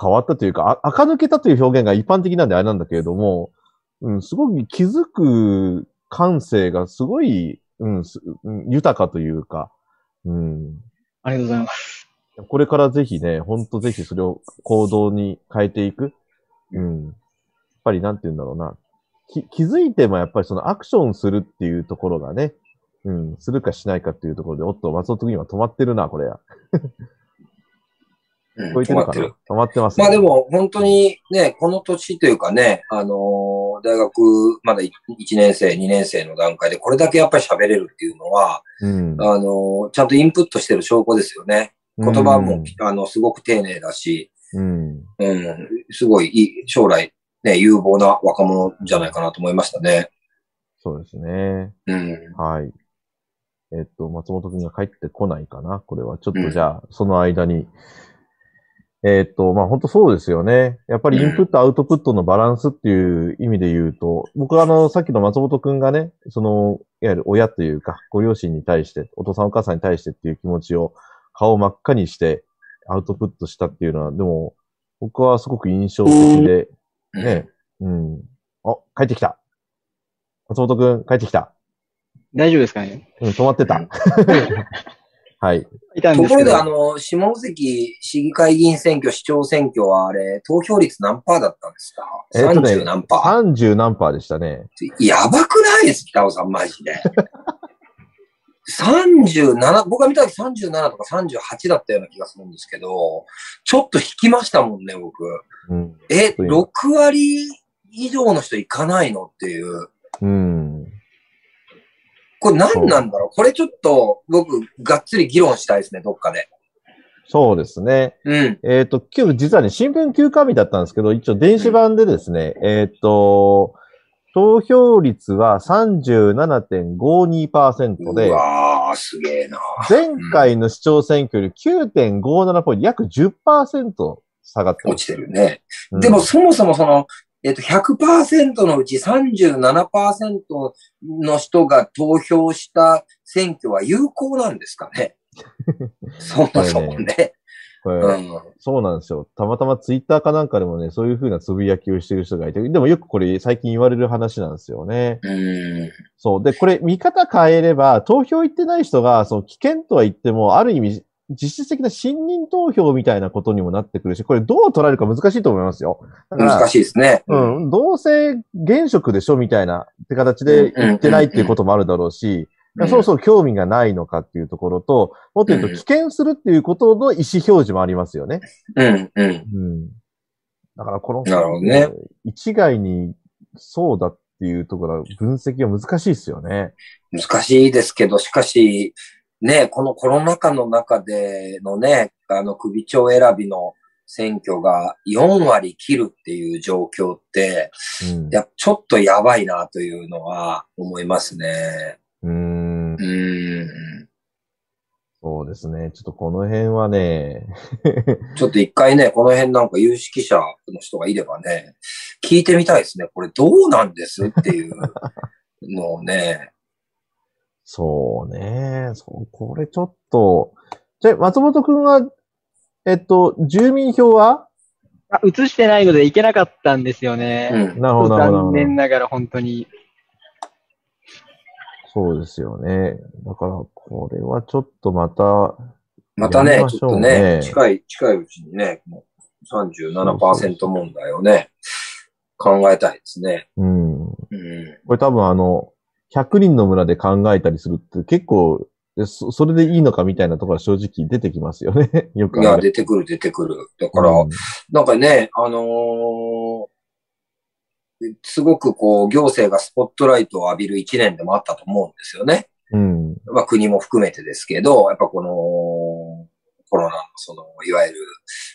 変わったというか、あ垢抜けたという表現が一般的なんであれなんだけれども、うん、すごく気づく感性がすごい、うん、すうん豊かというか、うん。ありがとうございます。これからぜひね、ほんとぜひそれを行動に変えていく。うん。やっぱりなんて言うんだろうな。き気づいてもやっぱりそのアクションするっていうところがね、うん、するかしないかっていうところで、おっと、松本君今止まってるな、これや。う止まってる。止まってます、ね。まあでも、本当にね、この年というかね、あのー大学まだ1年生、2年生の段階でこれだけやっぱり喋れるっていうのは、うん。あのーちゃんとインプットしてる証拠ですよね。言葉も、うんあの、すごく丁寧だし、うん。うん、すごいいい、将来、ね、有望な若者じゃないかなと思いましたね。そうですね。うん。はい。えっと、松本くんが帰ってこないかなこれは。ちょっうんとじゃあ、その間に。えっと、まあ、本当そうですよね。やっぱりインプット、アウトプットのバランスっていう意味で言うと、僕はあの、さっきの松本くんがね、その、いわゆる親というか、ご両親に対して、お父さんお母さんに対してっていう気持ちを、顔を真っ赤にして、アウトプットしたっていうのは、でも、僕はすごく印象的で、ね、うん。お、帰ってきた。松本くん、帰ってきた。大丈夫ですかね？うん、止まってたうん。はい。いたんところで。あの、下関市議会議員選挙、市長選挙はあれ、投票率何パーだったんですか？えっとね ?30 何パー30何パーでしたね。やばくないです北尾さん、マジで。37、僕が見た時37とか38だったような気がするんですけど、ちょっと引きましたもんね、僕。うん。え、そういう6割以上の人行かないの？っていう。うん。これ何なんだろう？これちょっと僕、がっつり議論したいですね、どっかで。そうですね。うん。えっ、と、今日実はね、新聞休刊日だったんですけど、一応電子版でですね、えっ、と、投票率は37.52%うで、わー、すげえな。前回の市長選挙より9.57ポイント、約10%下がって。落ちてるね。うんでも、そもそもその、えっと、100%のうち37%の人が投票した選挙は有効なんですかね？そもそもね。これうん。そうなんですよ。たまたまツイッターかなんかでもね、そういう風なつぶやきをしてる人がいて、でもよくこれ最近言われる話なんですよね。うん。そう。で、これ見方変えれば、投票行ってない人が、その危険とは言っても、ある意味、実質的な信任投票みたいなことにもなってくるし、これどう捉えるか難しいと思いますよ。難しいですね。うん、どうせ現職でしょみたいなって形で言ってないっていうこともあるだろうし、うんそろそろ興味がないのかっていうところと、もっと言うとうん危険するっていうことの意思表示もありますよね。うん、うん。うん。だからこの、なるほどね一概にそうだっていうところは分析は難しいですよね。難しいですけど、しかし、ね、このコロナ禍の中でのね、あの、首長選びの選挙が4割切るっていう状況って、うん。やちょっとやばいなというのは思いますね。うーんう。ーん。そうですね。ちょっとこの辺はね、ちょっと一回ね、この辺なんか有識者の人がいればね、聞いてみたいですね。これどうなんですっていうのをね。そうね。そう、これちょっと、じゃあ、松本くんは、えっと、住民票は？あ映してないので行けなかったんですよね。うん。なるほど、なるほど。残念ながら本当に。そうですよね。だから、これはちょっとまた、またねましょうちょっとねね、近い、近いうちにね、もう37%問題をね、考えたいですね。うん。うん。これ多分あの、100人の村で考えたりするって結構、えそそれでいいのかみたいなところは正直出てきますよね。よくいや。出てくる、出てくる。だから、うんなんかね、あのーすごくこう、行政がスポットライトを浴びる一年でもあったと思うんですよね。うん。まあ国も含めてですけど、やっぱこの、コロナのその、いわゆる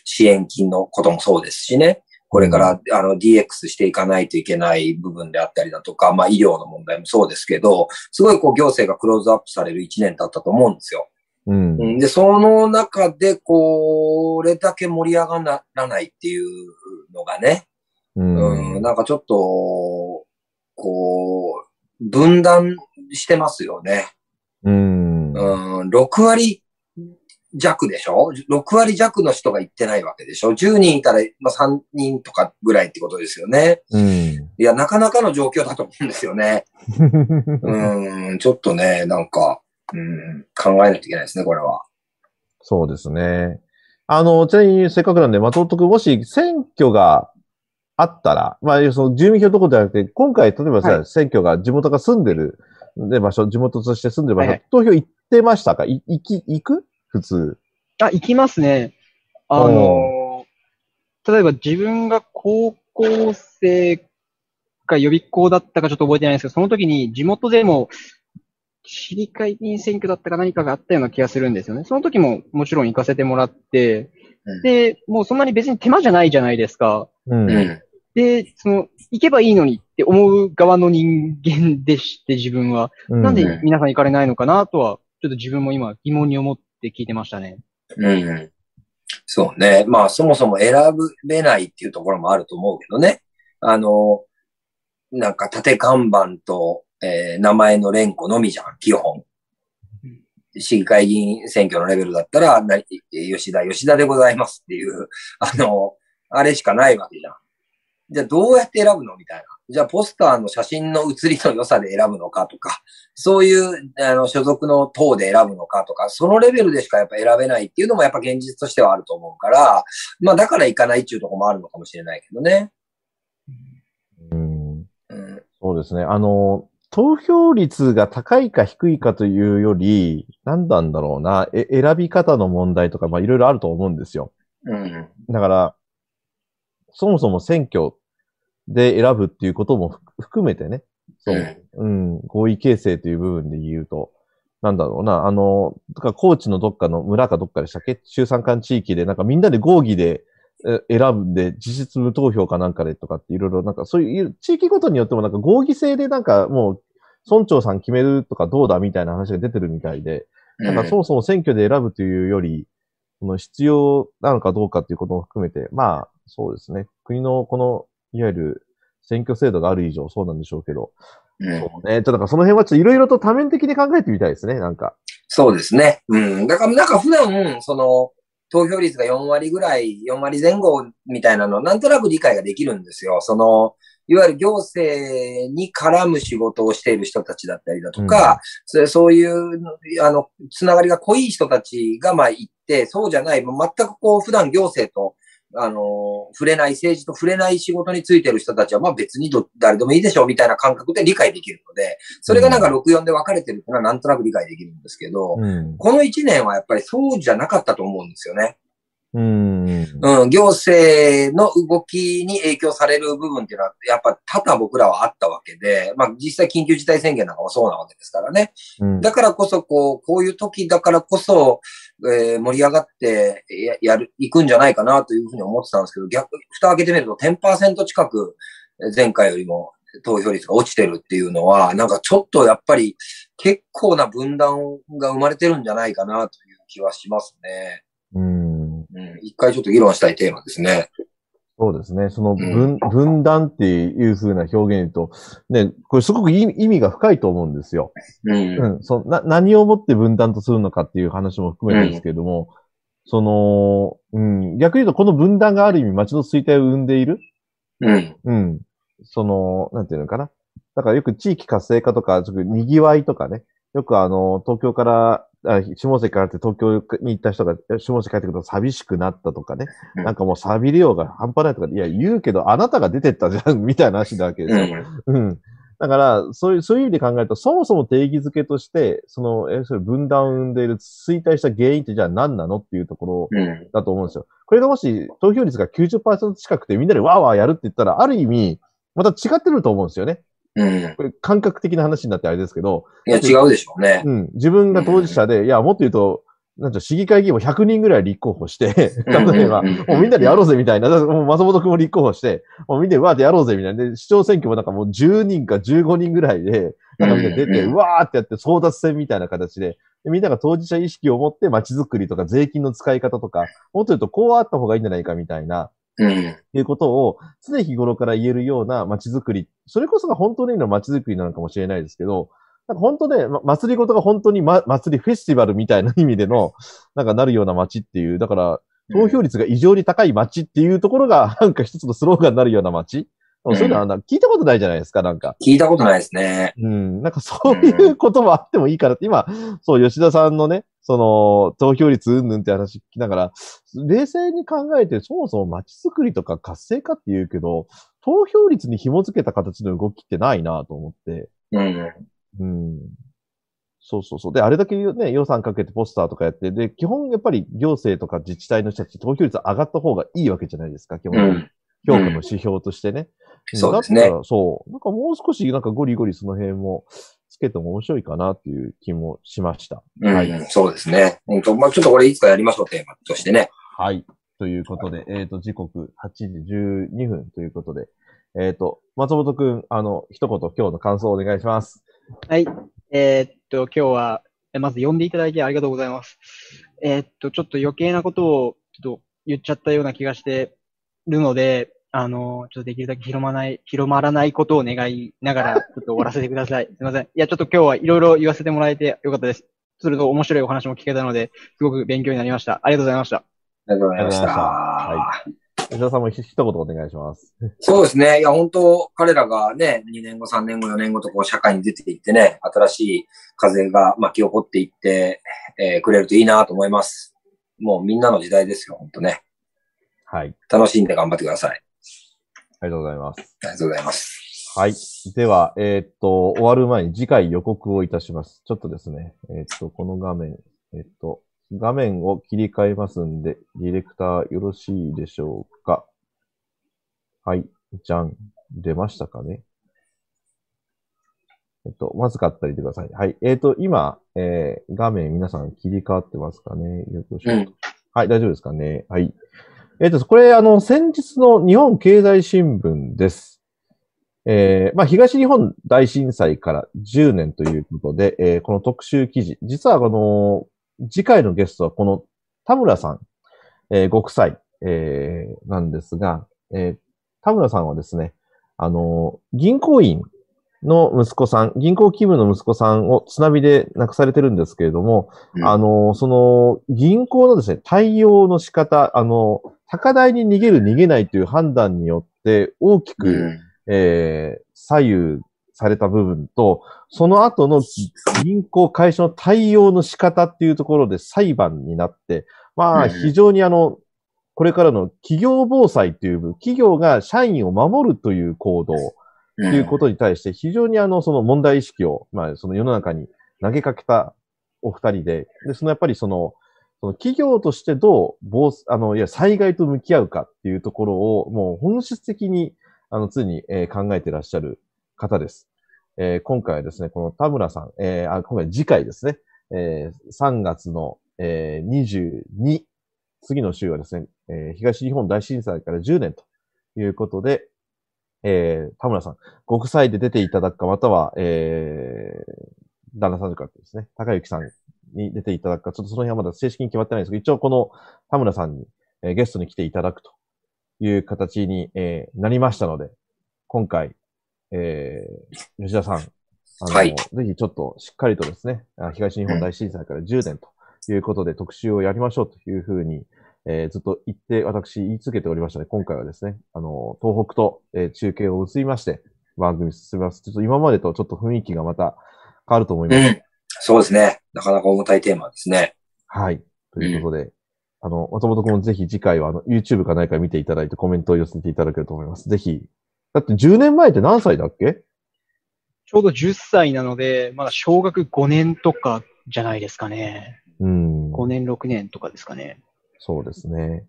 支援金のこともそうですしね。これから、あの、DX していかないといけない部分であったりだとか、まあ医療の問題もそうですけど、すごいこう行政がクローズアップされる一年だったと思うんですよ。うん。うんで、その中で、これだけ盛り上がらないっていうのがね、うん。うん、なんかちょっと、こう、分断してますよね。うん。うん、6割弱でしょ ?6 割弱の人が行ってないわけでしょ ?10 人いたら、まあ、3人とかぐらいってことですよね。うん。いや、なかなかの状況だと思うんですよね。うん、ちょっとね、なんか、うん、考えないといけないですね、これは。そうですね。あの、ちなみにせっかくなんで、松本君、もし選挙があったら、まあ、その住民票とこじゃなくて、今回、例えばさ、は選挙が地元が住んでる、で、場所、地元として住んでる場所、はいはい投票行ってましたか？い行き、行く？普通。あ、行きますね。あの、例えば自分が高校生か予備校だったかちょっと覚えてないんですけど、その時に地元でも市議会議員選挙だったか何かがあったような気がするんですよね。その時ももちろん行かせてもらって、うんで、もうそんなに別に手間じゃないじゃないですか。うん。うん。で、その、行けばいいのにって思う側の人間でして、自分は。うんなんで皆さん行かれないのかなとは、ちょっと自分も今疑問に思っって聞いてましたね。うん。そうね。まあ、そもそも選べないっていうところもあると思うけどね。あの、なんか縦看板と、えー名前の連呼のみじゃん、基本。市議会議員選挙のレベルだったら、な吉田、吉田でございますっていう、あの、あれしかないわけじゃん。じゃあどうやって選ぶのみたいな。じゃあポスターの写真の写りの良さで選ぶのかとか、そういう、あの、所属の党で選ぶのかとか、そのレベルでしかやっぱ選べないっていうのもやっぱ現実としてはあると思うから、まあだから行かないっていうところもあるのかもしれないけどね。うんうん。そうですね。あの、投票率が高いか低いかというより、何なんだろうな、え選び方の問題とか、まあいろいろあると思うんですよ。うん。だから、そもそも選挙で選ぶっていうことも含含めてね、そう、うん、合意形成という部分で言うと、なんだろうな、あの、とか高知のどっかの村かどっかでしたっけ？中山間地域で、なんかみんなで合議でえ選んで、実質無投票かなんかでとかっていろいろ、なんかそういう地域ごとによってもなんか合議制でなんかもう、村長さん決めるとかどうだみたいな話が出てるみたいで、なんかそもそも選挙で選ぶというより、その必要なのかどうかっていうことも含めて、まあ、そうですね。国のこの、いわゆる選挙制度がある以上そうなんでしょうけど、うんそうね。ちょっとなんかその辺はちょっといろいろと多面的に考えてみたいですね、なんか。そうですね。うん。だから、なんか普段、その、投票率が4割ぐらい、4割前後みたいなの、なんとなく理解ができるんですよ。その、いわゆる行政に絡む仕事をしている人たちだったりだとか、それそういう、あの、つながりが濃い人たちが、まあ、行って、そうじゃない、全くこう、普段行政と、あの、触れない、政治と触れない仕事についてる人たちは、まあ別にど誰でもいいでしょうみたいな感覚で理解できるので、それがなんか64で分かれてるっていうのはなんとなく理解できるんですけど、うん。この1年はやっぱりそうじゃなかったと思うんですよね。うん。うん、行政の動きに影響される部分っていうのは、やっぱ多々僕らはあったわけで、まあ実際緊急事態宣言なんかもそうなわけですからね。うん。だからこそ、こう、こういう時だからこそ、えー盛り上がってややる、行くんじゃないかなというふうに思ってたんですけど、逆、蓋開けてみると10%近くえー前回よりも投票率が落ちてるっていうのは、なんかちょっとやっぱり結構な分断が生まれてるんじゃないかなという気はしますね。うん。うん、一回ちょっと議論したいテーマですね。そうですね。そのう分、分断っていう風な表現と、ね、これすごく意味意味が深いと思うんですよ。うん。うん。そな、何をもって分断とするのかっていう話も含めてですけれども、その、うん、逆に言うとこの分断がある意味街の衰退を生んでいる。うん。うん。その、なんていうのかな。だからよく地域活性化とか、ちょっと賑わいとかね。よくあの、東京から、あ下関からって東京に行った人が下関帰ってくると寂しくなったとかね。うんなんかもう錆び量が半端ないとか、いや、言うけど、あなたが出てったじゃん、みたいな話なわけですよ。うん。うん。だから、そういう、そういう意味で考えると、そもそも定義づけとして、その、え、それ分断を生んでいる衰退した原因ってじゃあ何なのっていうところうん。だと思うんですよ。これがもし投票率が90%近くてみんなでわーわーやるって言ったら、ある意味、また違ってると思うんですよね。うん。これ感覚的な話になってあれですけど、いや、違うでしょうね。うん。自分が当事者で、いや、もっと言うと、なんていうの市議会議員も100人ぐらい立候補して、例えば、うんうんうんもうみんなでやろうぜみたいな、もう松本くんも立候補して、もうみんなでわーってやろうぜみたいな。で、市長選挙もなんかもう10人か15人ぐらいで、なんかみんな出て、うんうんうわーってやって争奪戦みたいな形で、でみんなが当事者意識を持って街づくりとか税金の使い方とか、もっと言うとこうあった方がいいんじゃないかみたいな、うん。いうことを常日頃から言えるような街づくり、それこそが本当の意味の街づくりなのかもしれないですけど、なんか本当ね、ま祭りごとが本当に、ま、祭りフェスティバルみたいな意味での、なんかなるような街っていう、だから、投票率が異常に高い街っていうところが、なんか一つのスローガンになるような街。そういうのはな聞いたことないじゃないですか、なんか。聞いたことないですね。うん。なんかそういうこともあってもいいかなって、今、そう、吉田さんのね、その、投票率うんぬんって話聞きながら、冷静に考えて、そもそも街づくりとか活性化って言うけど、投票率に紐付けた形の動きってないなと思って。うん。うん。そうそうそう。で、あれだけね、予算かけてポスターとかやって、で、基本やっぱり行政とか自治体の人たち投票率上がった方がいいわけじゃないですか、基本的に。うん。評価の指標としてね。んそうですねだったらそう。なんかもう少しなんかゴリゴリその辺もつけても面白いかなっていう気もしました。うん、はいそうですね。本当まあちょっとこれいつかやりましょう、テーマとしてね。はい。ということで、えっ、と、時刻8時12分ということで、えっ、と、松本くん、あの、一言今日の感想をお願いします。はい。えーっと、今日は、えまず呼んでいただきありがとうございます。えーっと、ちょっと余計なことをちょっと言っちゃったような気がしてるので、あの、ちょっとできるだけ広まない、広まらないことを願いながら、ちょっと終わらせてください。すいません。いや、ちょっと今日はいろいろ言わせてもらえてよかったです。すると面白いお話も聞けたので、すごく勉強になりました。ありがとうございました。ありがとうございました。あ吉田さんもひ一言お願いします。そうですね。いや、本当彼らがね、2年後、3年後、4年後とこう社会に出ていってね、新しい風が巻き起こっていって、えーくれるといいなと思います。もうみんなの時代ですよ、本当ね。はい。楽しんで頑張ってください。ありがとうございます。ありがとうございます。はい。では、えーっと、終わる前に次回予告をいたします。ちょっとですね、えーっと、この画面、えーっと、画面を切り替えますんで、ディレクターよろしいでしょうか？はい。じゃん。出ましたかね？えっと、まずかったら言ってください。はい。えーっと、今、えー画面皆さん切り替わってますかね？よろしいうん。はい、大丈夫ですかね？はい。えっ、と、これ、あの、先日の日本経済新聞です。えーまあ、東日本大震災から10年ということで、えーこの特集記事、実は、あの、次回のゲストはこの田村さん、えーご夫妻、えーなんですが、えー田村さんはですね、あの、銀行員の息子さん、銀行勤務の息子さんを津波で亡くされてるんですけれども、うん。あの、その、銀行のですね、対応の仕方、あの、高台に逃げる逃げないという判断によって大きく、うん。えー左右された部分と、その後の銀行会社の対応の仕方っていうところで裁判になって、まあ、うん。非常にあの、これからの企業防災っていう部分、企業が社員を守るという行動、いうことに対して、非常にあの、その問題意識を、まあ、その世の中に投げかけたお二人で、で、そのやっぱりその、その企業としてどう防、あの、いや、災害と向き合うかっていうところを、もう本質的に、あの、常に、えー考えてらっしゃる方です。えー今回はですね、この田村さん、えーあ、今回次回ですね、えー3月の、えー22、次の週はですね、えー東日本大震災から10年ということで、えー田村さん、ご夫妻で出ていただくか、または、えー、旦那さんとかですね、高幸さんに出ていただくか、ちょっとその辺はまだ正式に決まってないんですけど、一応この田村さんに、えーゲストに来ていただくという形に、えーなりましたので、今回、えー、吉田さん、あの、はい。ぜひちょっとしっかりとですね、あ東日本大震災から10年ということで特集をやりましょうというふうに、えーずっと言って、私言い続けておりましたので、今回はですね、あの、東北と、えー中継を移りまして、番組進めます。ちょっと今までとちょっと雰囲気がまた変わると思います。うん。そうですね。なかなか重たいテーマですね。はい。ということで、あの、松本君もぜひ次回はあの、YouTube か何か見ていただいてコメントを寄せていただけると思います。ぜひ。だって10年前って何歳だっけ？ちょうど10歳なので、まだ小学5年とかじゃないですかね。うん。5年、6年とかですかね。そうですね。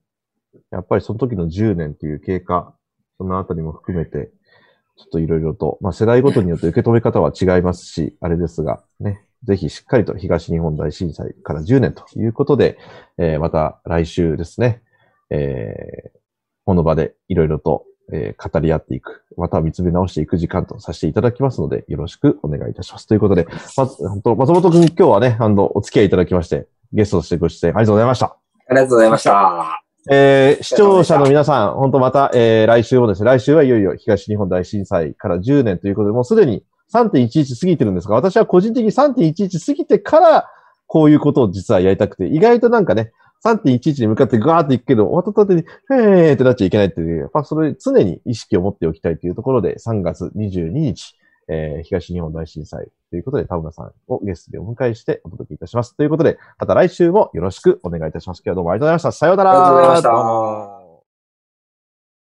やっぱりその時の10年という経過、そのあたりも含めて、ちょっといろいろと、まあ世代ごとによって受け止め方は違いますし、あれですが、ね、ぜひしっかりと東日本大震災から10年ということで、えーまた来週ですね、えーこの場でいろいろと、えー語り合っていく、また見つめ直していく時間とさせていただきますので、よろしくお願いいたします。ということで、まず、本当松本君今日はね、あの、お付き合いいただきまして、ゲストとしてご出演ありがとうございました。ありがとうございました。えー視聴者の皆さん、本当また、えー来週もですね、来週はいよいよ東日本大震災から10年ということで、もうすでに3.11過ぎてるんですが、私は個人的に3.11過ぎてから、こういうことを実はやりたくて、意外となんかね、3.11に向かってガーっていくけど、終わった後に、へーってなっちゃいけないっていう、やっぱそれ常に意識を持っておきたいというところで、3月22日、えー東日本大震災ということで、田村さんをゲストでお迎えしてお届けいたします。ということで、また来週もよろしくお願いいたします。今日はどうもありがとうございました。さようなら。ありがとうございました